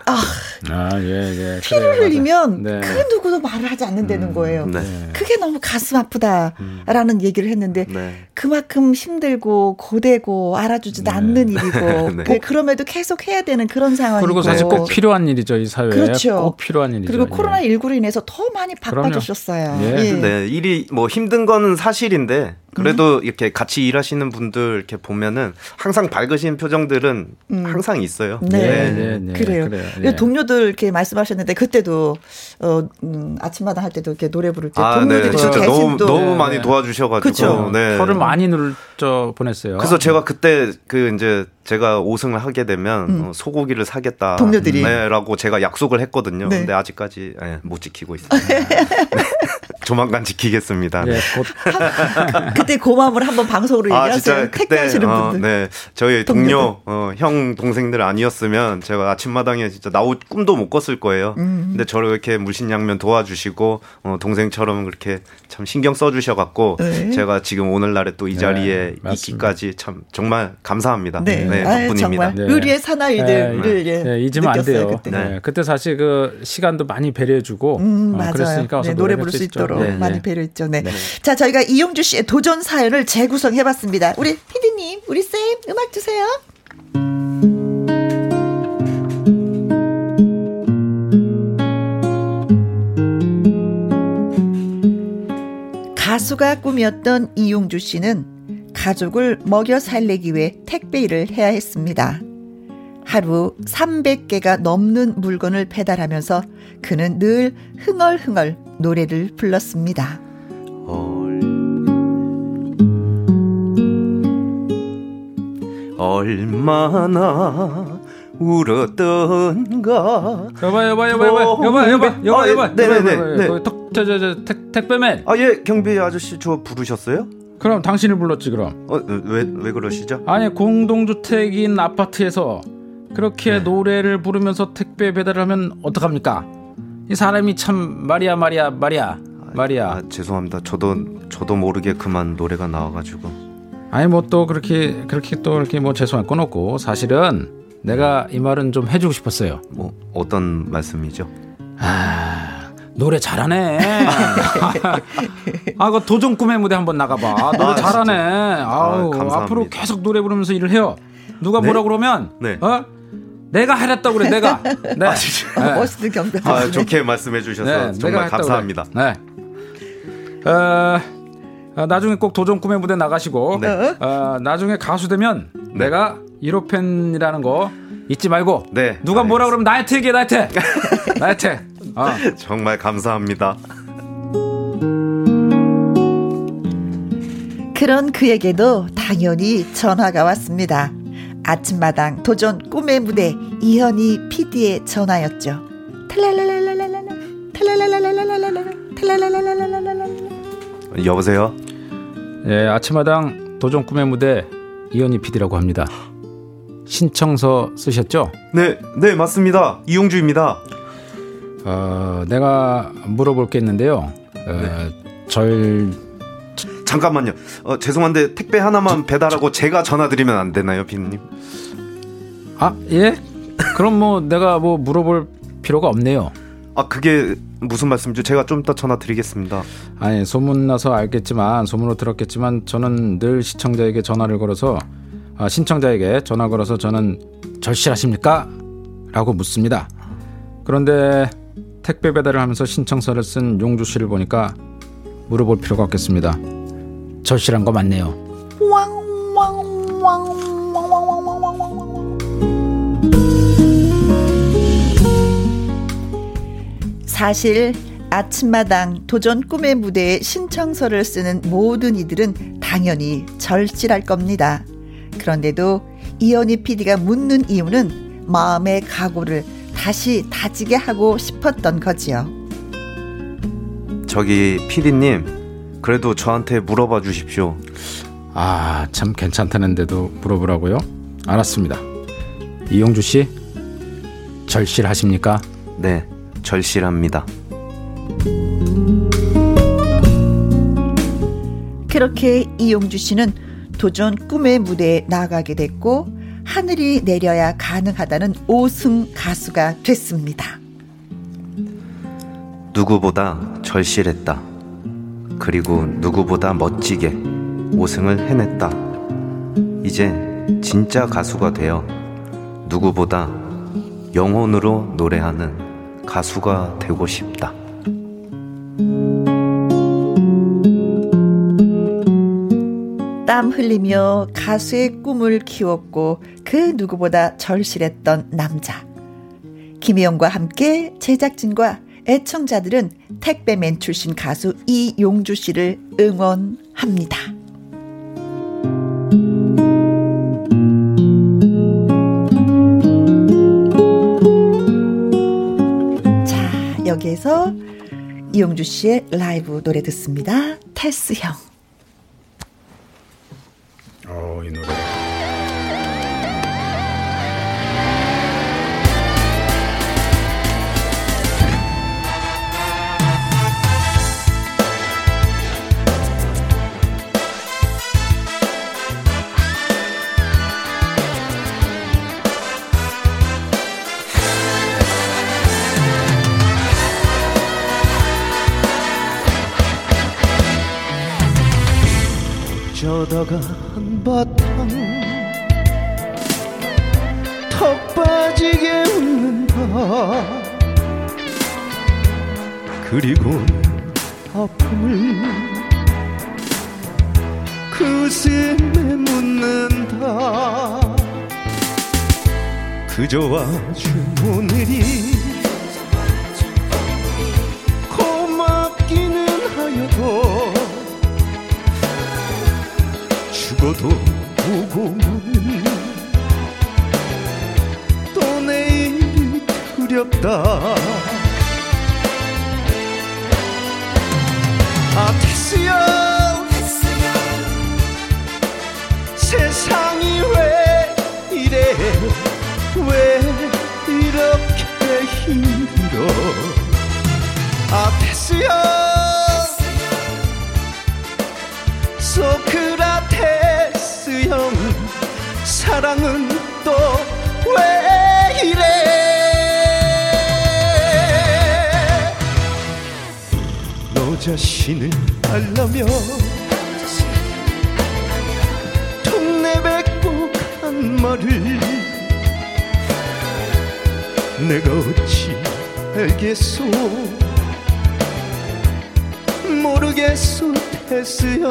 S1: 아, 아 예, 예. 피를 그래, 흘리면 네. 그 누구도 말을 하지 않는다는 음, 거예요. 네. 그게 너무 가슴 아프다라는 음. 얘기를 했는데 네. 그만큼 힘들고 고되고 알아주지도 네. 않는 일이고 네. 뭐 그럼에도 계속 해야 되는 그런 상황이고
S5: 그리고 사실 꼭 필요한 일이죠 이 사회에 그렇죠. 꼭 필요한 일이죠.
S1: 그리고 코로나 19로 인해서 더 많이 바빠지셨어요.
S4: 예. 예. 네, 일이 뭐 힘든 거는 사실인데 그래도 음. 이렇게 같이 일하시는 분들 이렇게 보면은 항상 밝으신 표정들은 음. 항상 있어요.
S1: 네, 네, 네, 네. 그래요. 그래요. 네. 동료들 이렇게 말씀하셨는데 그때도 어 음, 아침마다 할 때도 이렇게 노래 부를 때 아, 동료들이 네.
S4: 진짜 너무 너무 많이 도와주셔가지고
S1: 그쵸?
S5: 네. 혀를 많이 눌러 보냈어요.
S4: 그래서 제가 그때 그 이제 제가 5승을 하게 되면 음. 어, 소고기를 사겠다.
S1: 동료들이.
S4: 네, 라고 제가 약속을 했거든요. 네. 근데 아직까지 네, 못 지키고 있습니다. 네. 조만간 지키겠습니다. 네, 곧.
S1: 그때 고마움을 한번 방송으로 아, 얘기하세요. 아, 택배하시는 어, 분들.
S4: 네, 저희 동료, 어, 형 동생들 아니었으면 제가 아침마당에 진짜 나올 꿈도 못 꿨을 거예요. 음. 근데 저를 이렇게 물신양면 도와주시고 어, 동생처럼 그렇게 참 신경 써주셔갖고 네. 제가 지금 오늘날에 또 이 자리에 네, 있기까지 참 정말 감사합니다. 네, 네 덕분입니다.
S1: 네. 의리의 사나이들을 네.
S5: 예, 네. 잊으면 안 돼요. 그때. 네. 그때 사실 그 시간도 많이 배려해주고
S1: 음, 어, 그랬으니까 네, 노래 부를 수 있도록 많이 배려했죠. 네. 자 저희가 이용주 씨의 도전 사연을 재구성해봤습니다. 우리 피디님, 우리 쌤 음악 주세요. 가수가 꿈이었던 이용주 씨는 가족을 먹여 살리기 위해 택배 일을 해야 했습니다. 하루 300개가 넘는 물건을 배달하면서 그는 늘 흥얼흥얼 노래를 불렀습니다.
S7: 얼마나
S4: 울었던가.
S5: 여봐, 여봐, 여봐, 여봐, 여봐, 여봐, 여봐, 여봐.
S4: 네네네.
S5: 저, 저, 저, 택, 택배맨.
S4: 아, 예, 경비 아저씨 저 부르셨어요?
S5: 그럼 당신을 불렀지, 그럼.
S4: 어, 왜, 왜 그러시죠?
S5: 아니, 공동주택인 아파트에서 그렇게 네. 노래를 부르면서 택배 배달을 하면 어떡합니까? 이 사람이 참 말이야, 말이야, 말이야. 말이야.
S4: 아, 죄송합니다. 저도 저도 모르게 그만 노래가 나와가지고.
S5: 아니 뭐 또 그렇게 그렇게 또 이렇게 뭐 죄송할 건 없고 사실은 내가 이 말은 좀 해주고 싶었어요.
S4: 뭐 어떤 말씀이죠?
S5: 아 노래 잘하네. 아, 그 도전 꿈의 무대 한번 나가봐. 노래 아, 잘하네. 아우 아, 앞으로 계속 노래 부르면서 일을 해요. 누가 네? 뭐라 그러면 네. 어? 내가 하랬다고 그래 내가. 네. 아,
S1: 네. 멋있는 경배.
S4: 아, 좋게 말씀해 주셔서 네, 정말 감사합니다.
S5: 그래. 네. 어, 어, 나중에 꼭 도전 꿈의 무대 나가시고 네. 어, 나중에 가수 되면 네. 내가 1호 팬이라는 거 잊지 말고 네. 누가 뭐라 그러면 나한테 얘기해 나한테 나한테 어.
S4: 정말 감사합니다.
S1: 그런 그에게도 당연히 전화가 왔습니다. 아침마당 도전 꿈의 무대 이현희 PD의 전화였죠.
S4: 여보세요?
S5: 예, 아침마당 도전 꿈의 무대 이현희 PD라고 합니다. 신청서 쓰셨죠?
S4: 네, 네 맞습니다. 이용주입니다.
S5: 어, 내가 물어볼 게 있는데요. 어, 네. 절
S4: 잠깐만요. 어, 죄송한데 택배 하나만 저, 배달하고 저, 제가 전화 드리면 안 되나요, 비님?
S5: 아, 예? 그럼 뭐 내가 뭐 물어볼 필요가 없네요.
S4: 아, 그게 무슨 말씀이죠? 제가 좀 이따 전화 드리겠습니다.
S5: 아니 소문 나서 알겠지만 소문으로 들었겠지만 저는 늘 시청자에게 전화를 걸어서 아, 신청자에게 전화 걸어서 저는 절실하십니까? 라고 묻습니다. 그런데 택배 배달을 하면서 신청서를 쓴 용주 씨를 보니까 물어볼 필요가 없겠습니다. 절실한 거 맞네요.
S1: 사실 아침마당 도전 꿈의 무대에 신청서를 쓰는 모든 이들은 당연히 절실할 겁니다. 그런데도 이현희 PD가 묻는 이유는 마음의 각오를 다시 다지게 하고 싶었던 거지요.
S4: 저기 PD님, 그래도 저한테 물어봐 주십시오.
S5: 아, 참 괜찮다는데도 물어보라고요? 알았습니다. 이용주 씨, 절실하십니까?
S4: 네. 절실합니다.
S1: 그렇게 이용주 씨는 도전 꿈의 무대에 나가게 됐고 하늘이 내려야 가능하다는 5승 가수가 됐습니다.
S4: 누구보다 절실했다. 그리고 누구보다 멋지게 5승을 해냈다. 이제 진짜 가수가 되어 누구보다 영혼으로 노래하는 가수가 되고 싶다.
S1: 땀 흘리며 가수의 꿈을 키웠고 그 누구보다 절실했던 남자. 김혜영과 함께 제작진과 애청자들은 택배맨 출신 가수 이용주 씨를 응원합니다. 여기에서 이용주 씨의 라이브 노래 듣습니다. 테스 형.
S5: 어, 이 노래.
S7: 어쩌다가 한바탕 턱 빠지게 웃는다 그리고 아픔을 그슴에 묻는다. 그저 아주 오늘이 죽어도 보고만 또
S4: 두렵다. 아 태수야 세상이 왜 이래? 왜 이렇게 힘들어? 아 태수야 사랑은 또 왜 이래? 너 자신을 알라며 통 내뱉고 한 말을 내가 어찌 알겠소? 모르겠소 테스 형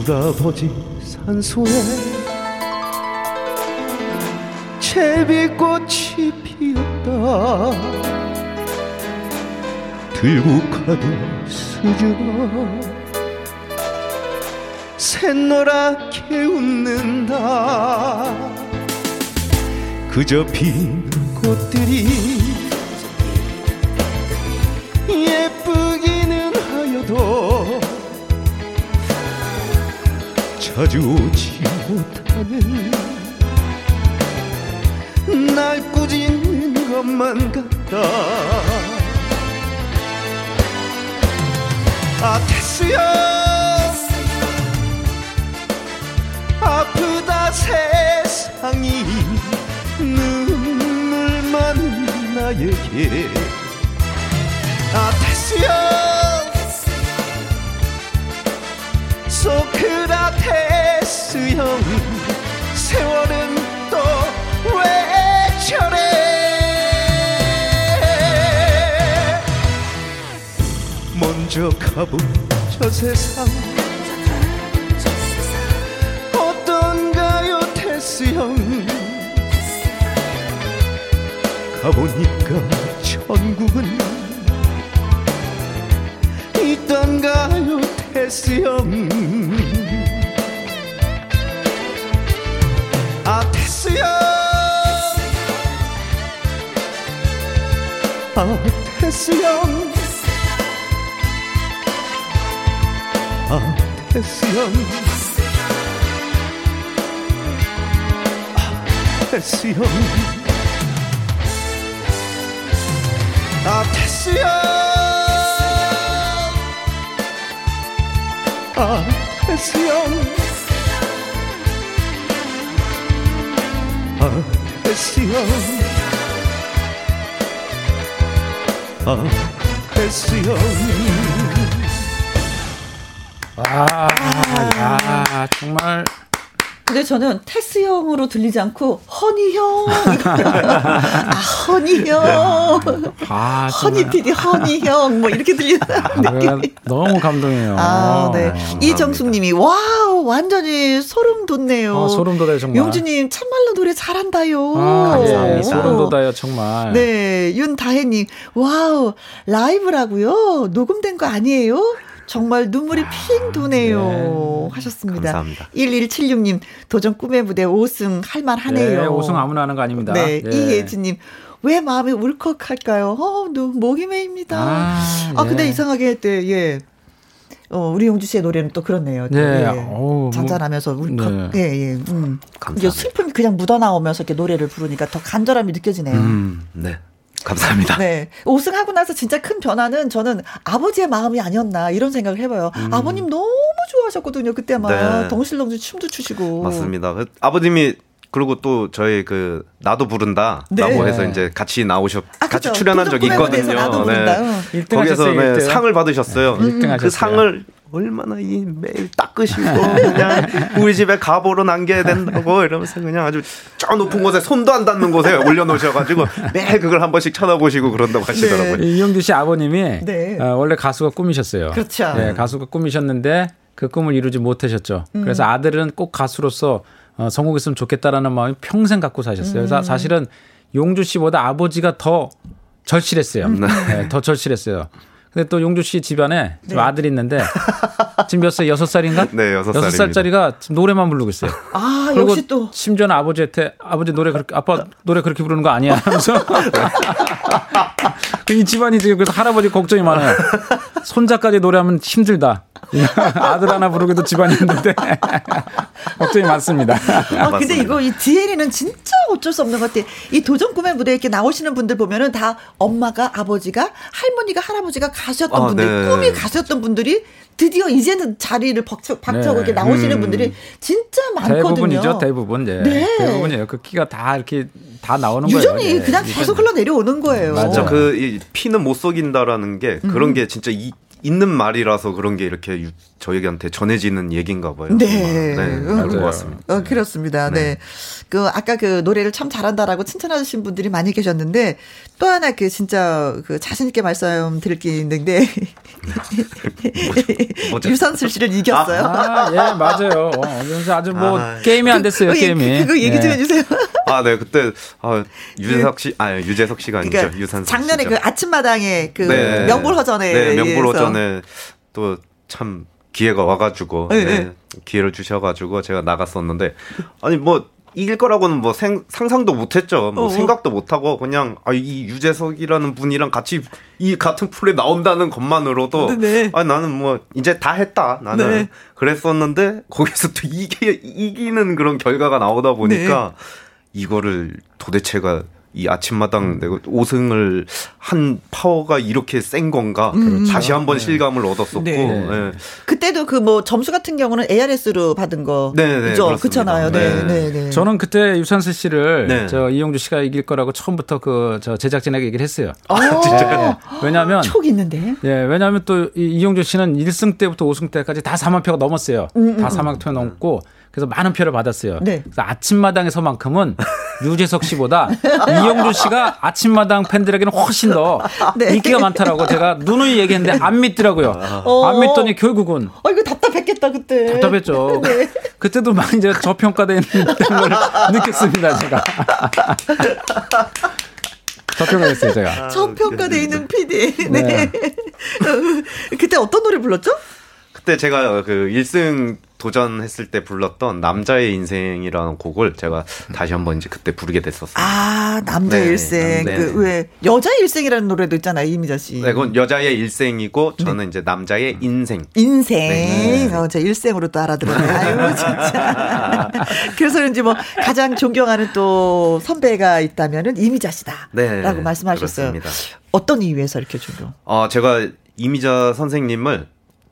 S4: 울아버지? 산소에 제비꽃이 피었다. 들고 가던 수줍어 샛노랗게 웃는다. 그저 핀 꽃들이 자주 오지 못하는 날 꾸짖는 것만 같다. 아 태수야. 아프다 세상이. 눈물 많은 나에게. 아 태수야. 소크라 형 세월은 또 왜 저래 먼저 가본 저 세상 어떤가요 형. 가보니까 천국은 있던가요 형 아, 테스 형. 아, 테스 형. 아, 테스 형. 아, 테스 형. 아, 테스 형. 아, 테스 형. 아,
S1: 저는 테스 형으로 들리지 않고 허니 형. 아 허니 형. 아, 허니 PD 허니 형. 뭐 이렇게 들리는 아, 느낌이.
S5: 너무 감동해요.
S1: 아, 네. 이정숙 님이 wow 완전히 소름 돋네요.
S5: 어, 소름 돋아요 정말.
S1: 용주 님 참말로 노래 잘한다요.
S5: 아, 감사합니다. 소름 돋아요 정말.
S1: 네, 윤다혜 님 wow 라이브라고요. 녹음된 거 아니에요? 정말 눈물이 핑 도네요. 네. 하셨습니다.
S8: 감사합니다.
S1: 1176님, 도전 꿈의 무대 5승 할만 하네요.
S5: 네, 5승 아무나 하는 거 아닙니다.
S1: 네, 네. 이혜진님, 왜 마음이 울컥할까요? 어, 목이 메입니다. 아, 아 예. 근데 이상하게, 때, 예. 어, 우리 용주 씨의 노래는 또 그렇네요. 또,
S5: 네. 예. 오,
S1: 잔잔하면서 울컥. 네. 예, 예. 음. 감사합니다. 슬픔이 그냥 묻어나오면서 이렇게 노래를 부르니까 더 간절함이 느껴지네요.
S8: 음, 네. 감사합니다.
S1: 네. 5승하고 나서 진짜 큰 변화는 저는 아버지의 마음이 아니었나 이런 생각을 해봐요. 음. 아버님 너무 좋아하셨거든요. 그때 막 네. 덩실덩실 춤도 추시고.
S8: 맞습니다. 그 아버님이 그리고 또 저희 그 나도 부른다라고 네. 해서 이제 같이 나오셨 아, 같이 출연한 적이 있거든요.
S1: 나도 부른다. 네.
S8: 거기서 네, 상을 받으셨어요. 음. 그 상을 얼마나 이 매일 닦으시고 그냥 우리 집에 가보로 남겨야 된다고 이러면서 그냥 아주 저 높은 곳에 손도 안 닿는 곳에 올려놓으셔가지고 매일 그걸 한 번씩 쳐다보시고 그런다고 하시더라고요.
S5: 네. 이영주 씨 아버님이 네. 어, 원래 가수가 꿈이셨어요.
S1: 그렇죠.
S5: 네, 가수가 꿈이셨는데 그 꿈을 이루지 못하셨죠. 음. 그래서 아들은 꼭 가수로서 어, 성공했으면 좋겠다라는 마음이 평생 갖고 사셨어요. 그래서 음. 사실은 용주 씨보다 아버지가 더 절실했어요. 음. 네, 더 절실했어요. 근데 또 용주 씨 집안에 네. 아들이 있는데 지금 몇 살? 여섯 살인가?
S4: 네, 여섯
S5: 살. 여섯 살짜리가 지금 노래만 부르고 있어요.
S1: 아, 역시 또
S5: 심지어는 아버지한테 아버지 노래 그렇게 아빠 노래 그렇게 부르는 거 아니야 하면서 이 집안이 지금 그래서 할아버지 걱정이 많아요. 손자까지 노래하면 힘들다. 아들 하나 부르기도 집안이 힘든데 걱정이 많습니다.
S1: 아, 근데 이거 이 디에리는 진짜 어쩔 수 없는 것 같아. 이 도전 꿈의 무대에 이렇게 나오시는 분들 보면은 다 엄마가 아버지가 할머니가 할아버지가 가셨던 아, 분들 네. 꿈이 가셨던 분들이 드디어 이제는 자리를 벅차고 네. 이렇게 나오시는 음. 분들이 진짜 많거든요.
S5: 대부분이죠, 대부분. 네. 네. 대부분이에요. 그 키가 다 이렇게 다 나오는
S1: 유전이
S5: 거예요.
S1: 유전이 네. 그냥 계속 흘러 내려오는 거예요.
S4: 맞아. 그 피는 못 속인다라는 게 그런 음. 게 진짜 이 있는 말이라서 그런 게 이렇게 저에게한테 전해지는 얘기인가 봐요.
S1: 네.
S4: 네. 그런 것 같습니다.
S1: 어, 그렇습니다. 네. 네. 그, 아까 그 노래를 참 잘한다라고 칭찬하신 분들이 많이 계셨는데 또 하나 그 진짜 그 자신있게 말씀드릴 게 있는데 유선슬 씨를 이겼어요.
S5: 아, 아, 예, 맞아요. 그래서 아주 뭐 아, 게임이 안 됐어요,
S1: 그,
S5: 게임이.
S1: 그거 얘기 좀
S5: 네.
S1: 해주세요.
S4: 아, 네. 그때, 아, 유재석 씨, 아, 유재석 씨가 아니죠. 그러니까 유산슬
S1: 작년에 그 아침마당에 그 네. 명불허전에.
S4: 네, 명불허전 에 또 참 기회가 와가지고 네, 네. 네. 기회를 주셔가지고 제가 나갔었는데 아니 뭐 이길 거라고는 뭐 생, 상상도 못했죠. 뭐 어, 어. 생각도 못하고 그냥 아, 이 유재석이라는 분이랑 같이 이 같은 풀에 나온다는 것만으로도 네, 네. 아 나는 뭐 이제 다 했다 나는 네. 그랬었는데 거기서 또 이기 이기는 그런 결과가 나오다 보니까 네. 이거를 도대체가 이 아침마당 내고 5승을 한 파워가 이렇게 센 건가 음. 다시 한번 네. 실감을 얻었었고 네. 네.
S1: 그때도 그 뭐 점수 같은 경우는 ARS로 받은 거 네, 죠 그렇잖아요. 네. 네. 네.
S5: 저는 그때 유산슬 씨를 네. 저 이용주 씨가 이길 거라고 처음부터 그 저 제작진에게 얘기를 했어요.
S1: 아, 진짜요?
S5: 왜냐하면
S1: 촉 있는데.
S5: 예, 왜냐하면 또 이용주 씨는 1승 때부터 5승 때까지 다 4만 표가 넘었어요. 음, 음, 다 4만 음. 표 넘고 그래서 많은 표를 받았어요. 네. 그래서 아침마당에서만큼은 유재석 씨보다 이영주 씨가 아침마당 팬들에게는 훨씬 더 네. 인기가 많다라고 제가 누누이 얘기했는데 안 믿더라고요. 어. 안 믿더니 결국은.
S1: 어, 이거 답답했겠다, 그때.
S5: 답답했죠. 네. 그때도 많이 이제 저평가된 걸 느꼈습니다, 제가. 저평가됐어요, 제가.
S1: 저평가돼 있는 PD. 네. 네. 그때 어떤 노래 불렀죠?
S4: 그때 제가 그 1승 도전했을 때 불렀던 남자의 인생이라는 곡을 제가 다시 한번 이제 그때 부르게 됐었어요.
S1: 아, 남자의 네, 일생. 네. 그왜 여자의 일생이라는 노래도 있잖아요, 이미자 씨.
S4: 네, 그건 여자의 일생이고 저는 네. 이제 남자의 인생.
S1: 인생. 네. 어, 제 일생으로 또 알아들었네. 아유, 진짜. 그래서 그런지 뭐 가장 존경하는 또 선배가 있다면은 이미자 씨다. 네. 라고 말씀하셨어요. 그렇습니다. 어떤 이유에서 이렇게 존경?
S4: 어, 제가 이미자 선생님을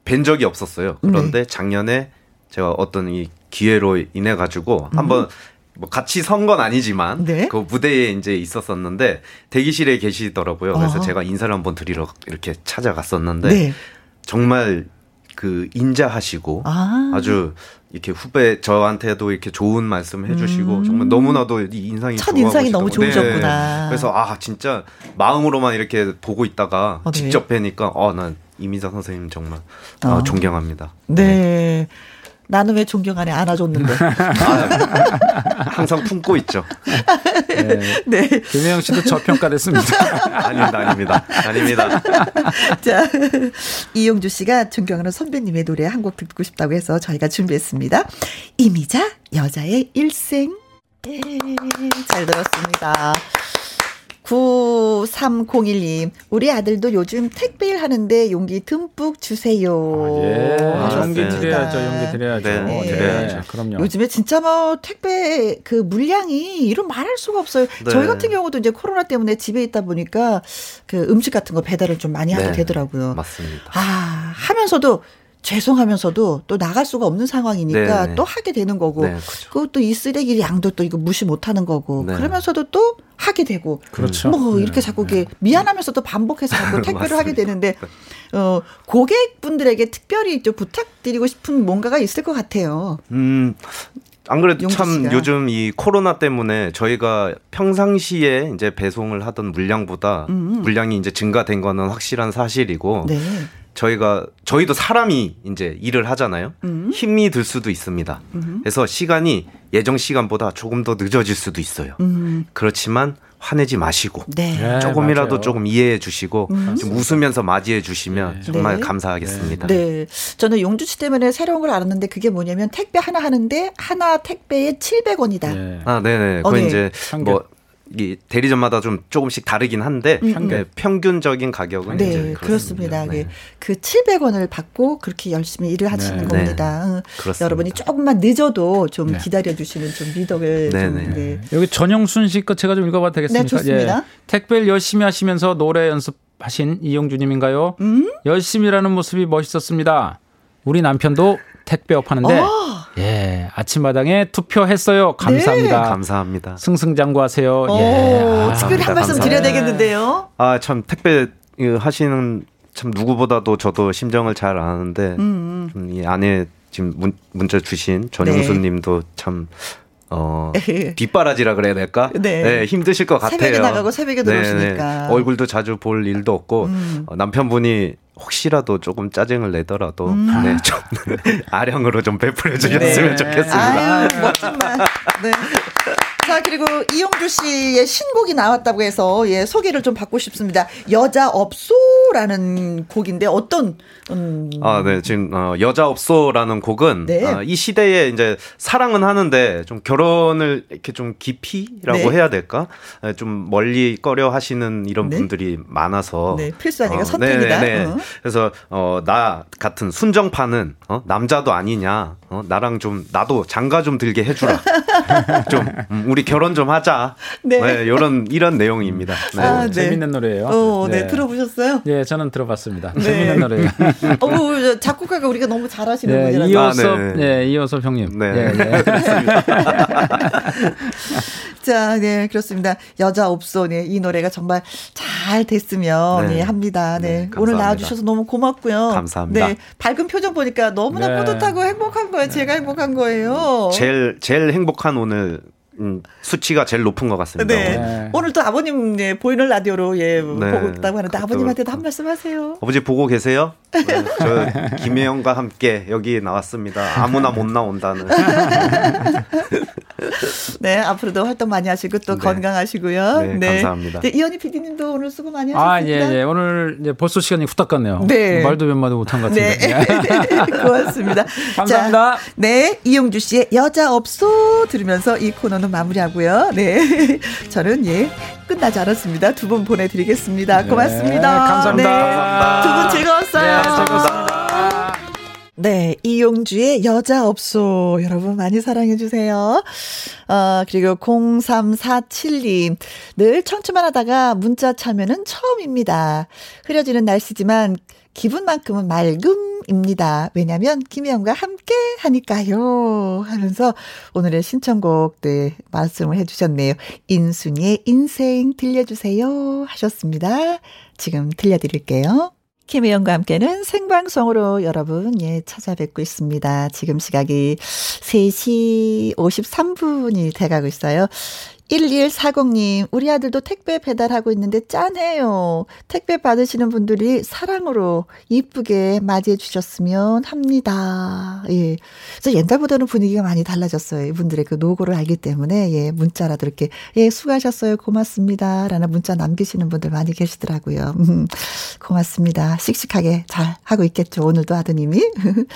S4: 뵌 적이 없었어요. 그런데 네. 작년에 제가 어떤 이 기회로 인해 가지고 음. 한번 뭐 같이 선 건 아니지만 네? 그 무대에 이제 있었었는데 대기실에 계시더라고요. 그래서 어. 제가 인사를 한번 드리러 이렇게 찾아갔었는데 네. 정말 그 인자하시고 아. 주 이렇게 후배 저한테도 이렇게 좋은 말씀 해주시고 음. 정말 너무나도 인상이
S1: 첫 인상이 너무 좋으셨구나.
S4: 네. 그래서 아 진짜 마음으로만 이렇게 보고 있다가 어, 네. 직접 뵈니까 어난 이민자 선생님 정말 어. 어, 존경합니다.
S1: 네. 네. 나는 왜 존경 안에 안아줬는데. 아,
S4: 항상 품고 있죠.
S5: 네. 네. 김혜영 씨도 저평가됐습니다.
S4: 아닙니다, 아닙니다. 아닙니다.
S1: 자, 이용주 씨가 존경하는 선배님의 노래 한 곡 듣고 싶다고 해서 저희가 준비했습니다. 이미자, 여자의 일생. 네, 잘 들었습니다. 9301님, 우리 아들도 요즘 택배일 하는데 용기 듬뿍 주세요.
S5: 아, 예. 아, 용기 드려야죠, 용기 드려야죠. 네. 네. 드려야죠. 그럼요.
S1: 요즘에 진짜 뭐 택배 그 물량이 이루 말할 수가 없어요. 네. 저희 같은 경우도 이제 코로나 때문에 집에 있다 보니까 그 음식 같은 거 배달을 좀 많이 하게 네. 되더라고요.
S4: 맞습니다.
S1: 아, 하면서도 죄송하면서도 또 나갈 수가 없는 상황이니까 네또 하게 되는 거고 네, 그렇죠. 그것도 이 쓰레기 양도 또 이거 무시 못하는 거고 네. 그러면서도 또 하게 되고
S5: 그렇죠.
S1: 뭐 네. 이렇게 자꾸 네. 미안하면서도 반복해서 자꾸 택배를 하게 되는데 어 고객분들에게 특별히 좀 부탁드리고 싶은 뭔가가 있을 것 같아요.
S4: 음. 안 그래도 참. 요즘 이 코로나 때문에 저희가 평상시에 이제 배송을 하던 물량보다 음. 물량이 이제 증가된 거는 확실한 사실이고 네. 저희가 저희도 사람이 이제 일을 하잖아요. 음. 힘이 들 수도 있습니다. 음. 그래서 시간이 예정 시간보다 조금 더 늦어질 수도 있어요. 음. 그렇지만 화내지 마시고 네. 네 조금이라도 네, 조금 이해해 주시고 음. 좀 웃으면서 맞이해 주시면 네. 정말 네. 감사하겠습니다.
S1: 네. 저는 용주 씨 때문에 새로운 걸 알았는데 그게 뭐냐면 택배 하나 하는데 하나 택배에 700원이다.
S4: 아, 네네. 그거 어, 네. 이제 뭐 이 대리점마다 좀 조금씩 다르긴 한데 평균. 네, 평균적인 가격은
S1: 네, 이제 그렇습니다. 네. 그 700원을 받고 그렇게 열심히 일을 하시는 네. 겁니다. 네. 여러분이 조금만 늦어도 좀 네. 기다려 주시는 좀 미덕을 좀, 네.
S5: 여기 전영순 씨거 제가 좀 읽어봐도 되겠습니까? 네,
S1: 좋습니다. 예.
S5: 택배를 열심히 하시면서 노래 연습하신 이용주님인가요? 음? 열심히라는 모습이 멋있었습니다. 우리 남편도 택배업 하는데 어. 예 아침마당에 투표했어요. 감사합니다.
S4: 네. 감사합니다.
S5: 승승장구하세요. 오,
S1: 예. 아, 특별히 한 말씀 드려야 되겠는데요.
S4: 아 참 택배 하시는 참 누구보다도 저도 심정을 잘 아는데 음, 음. 이 안에 지금 문, 문자 주신 전용수님도 네. 참 어, 뒷바라지라 그래야 될까? 네. 네. 힘드실 것 같아요.
S1: 새벽에 나가고 새벽에 네, 들어오시니까.
S4: 네, 얼굴도 자주 볼 일도 없고, 음. 어, 남편분이 혹시라도 조금 짜증을 내더라도 음. 네, 좀 아령으로 좀 베풀어 주셨으면 네. 좋겠습니다.
S1: 아유, 멋진 말. 네. 자, 그리고 이용주 씨의 신곡이 나왔다고 해서 예, 소개를 좀 받고 싶습니다. 여자 없소라는 곡인데 어떤
S4: 음... 아, 네. 지금 어, 여자 없소라는 곡은 네. 어, 이 시대에 이제 사랑은 하는데 좀 결혼을 이렇게 좀 깊이라고 네. 해야 될까? 네, 좀 멀리 꺼려 하시는 이런 네. 분들이 많아서
S1: 네, 필수 아니가 어, 선택이다. 네, 네.
S4: 어. 그래서 어, 나 같은 순정파는 어, 남자도 아니냐. 어, 나랑 좀 나도 장가 좀 들게 해주라. 좀 음, 우리 결혼 좀 하자. 네. 네 이런 이런 내용입니다.
S5: 네. 아, 네. 재밌는 노래예요.
S1: 어, 네. 네. 들어보셨어요?
S5: 예, 저는 들어봤습니다. 네. 재밌는 노래예요.
S1: 어, 작곡가가 우리가 너무 잘하시는
S5: 네,
S1: 분이라서.
S5: 이호섭, 아, 네. 예, 이호섭 형님. 네, 예, 예.
S1: 자, 네, 그렇습니다. 여자 없소, 네, 이 노래가 정말 잘 됐으면 네. 예, 합니다. 네, 오늘 나와주셔서 너무 고맙고요.
S4: 감사합니다. 네,
S1: 밝은 표정 보니까 너무나 뿌듯하고 행복한 거예요. 제가 행복한 거예요.
S4: 제일 제일 행복한 오늘 음, 수치가 제일 높은 것 같습니다.
S1: 네. 네. 오늘 또 아버님 네, 보이는 라디오로 예 네. 보고 있다고 하는데 아버님한테도 한 말씀 하세요.
S4: 아버지 보고 계세요? 네, 저 김혜영과 함께 여기 나왔습니다. 아무나 못 나온다는.
S1: 네, 앞으로도 활동 많이 하시고 또 네. 건강하시고요.
S4: 네, 네. 감사합니다.
S1: 네, 이현희 PD님도 오늘 수고 많이 하셨습니다. 아, 예,
S5: 예. 오늘 이제 벌써 시간이 후딱 갔네요. 네. 말도 몇 마디 못한 것 같은데.
S1: 네. 고맙습니다.
S5: 감사합니다.
S1: 자, 네, 이용주 씨의 여자 없소 들으면서 이 코너는 마무리하고요. 네. 저는 예, 끝나지 않았습니다. 두 분 보내드리겠습니다. 네, 고맙습니다.
S5: 감사합니다. 네. 감사합니다.
S1: 두분 즐거웠어요.
S5: 네, 즐거웠습니다.
S1: 네, 이용주의 여자 없소. 여러분 많이 사랑해 주세요. 어, 그리고 0347님. 늘 청취만 하다가 문자 참여는 처음입니다. 흐려지는 날씨지만 기분만큼은 맑음입니다. 왜냐면 김혜영과 함께 하니까요. 하면서 오늘의 신청곡 네, 말씀을 해주셨네요. 인순이의 인생 들려주세요 하셨습니다. 지금 들려드릴게요. 김혜영과 함께는 생방송으로 여러분, 예, 찾아뵙고 있습니다. 지금 시각이 3시 53분이 돼가고 있어요. 1140님, 우리 아들도 택배 배달하고 있는데 짠해요. 택배 받으시는 분들이 사랑으로 이쁘게 맞이해 주셨으면 합니다. 예. 그래서 옛날보다는 분위기가 많이 달라졌어요. 이분들의 그 노고를 알기 때문에, 예, 문자라도 이렇게, 예, 수고하셨어요. 고맙습니다. 라는 문자 남기시는 분들 많이 계시더라고요. 음, 고맙습니다. 씩씩하게 잘 하고 있겠죠. 오늘도 아드님이.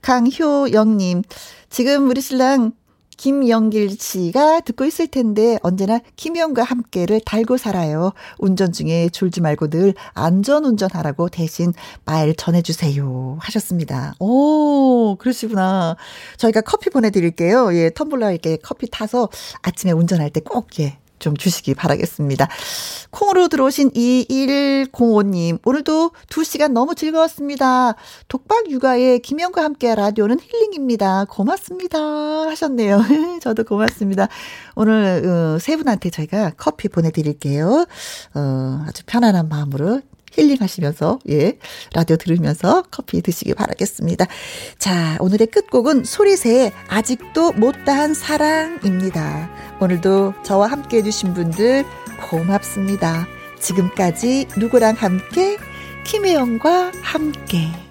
S1: 강효영님, 지금 우리 신랑 김영길 씨가 듣고 있을 텐데 언제나 김영과 함께를 달고 살아요. 운전 중에 졸지 말고 늘 안전 운전하라고 대신 말 전해주세요. 하셨습니다. 오, 그러시구나. 저희가 커피 보내드릴게요. 예, 텀블러에 이렇게 커피 타서 아침에 운전할 때 꼭, 예, 좀 주시기 바라겠습니다. 콩으로 들어오신 2105님, 오늘도 2시간 너무 즐거웠습니다. 독박 육아에 김영과 함께 라디오는 힐링입니다. 고맙습니다. 하셨네요. 저도 고맙습니다. 오늘, 어, 세 분한테 저희가 커피 보내드릴게요. 어, 아주 편안한 마음으로 힐링하시면서, 예, 라디오 들으면서 커피 드시기 바라겠습니다. 자, 오늘의 끝곡은 소리새의 아직도 못다한 사랑입니다. 오늘도 저와 함께 해주신 분들 고맙습니다. 지금까지 누구랑 함께 김혜영과 함께.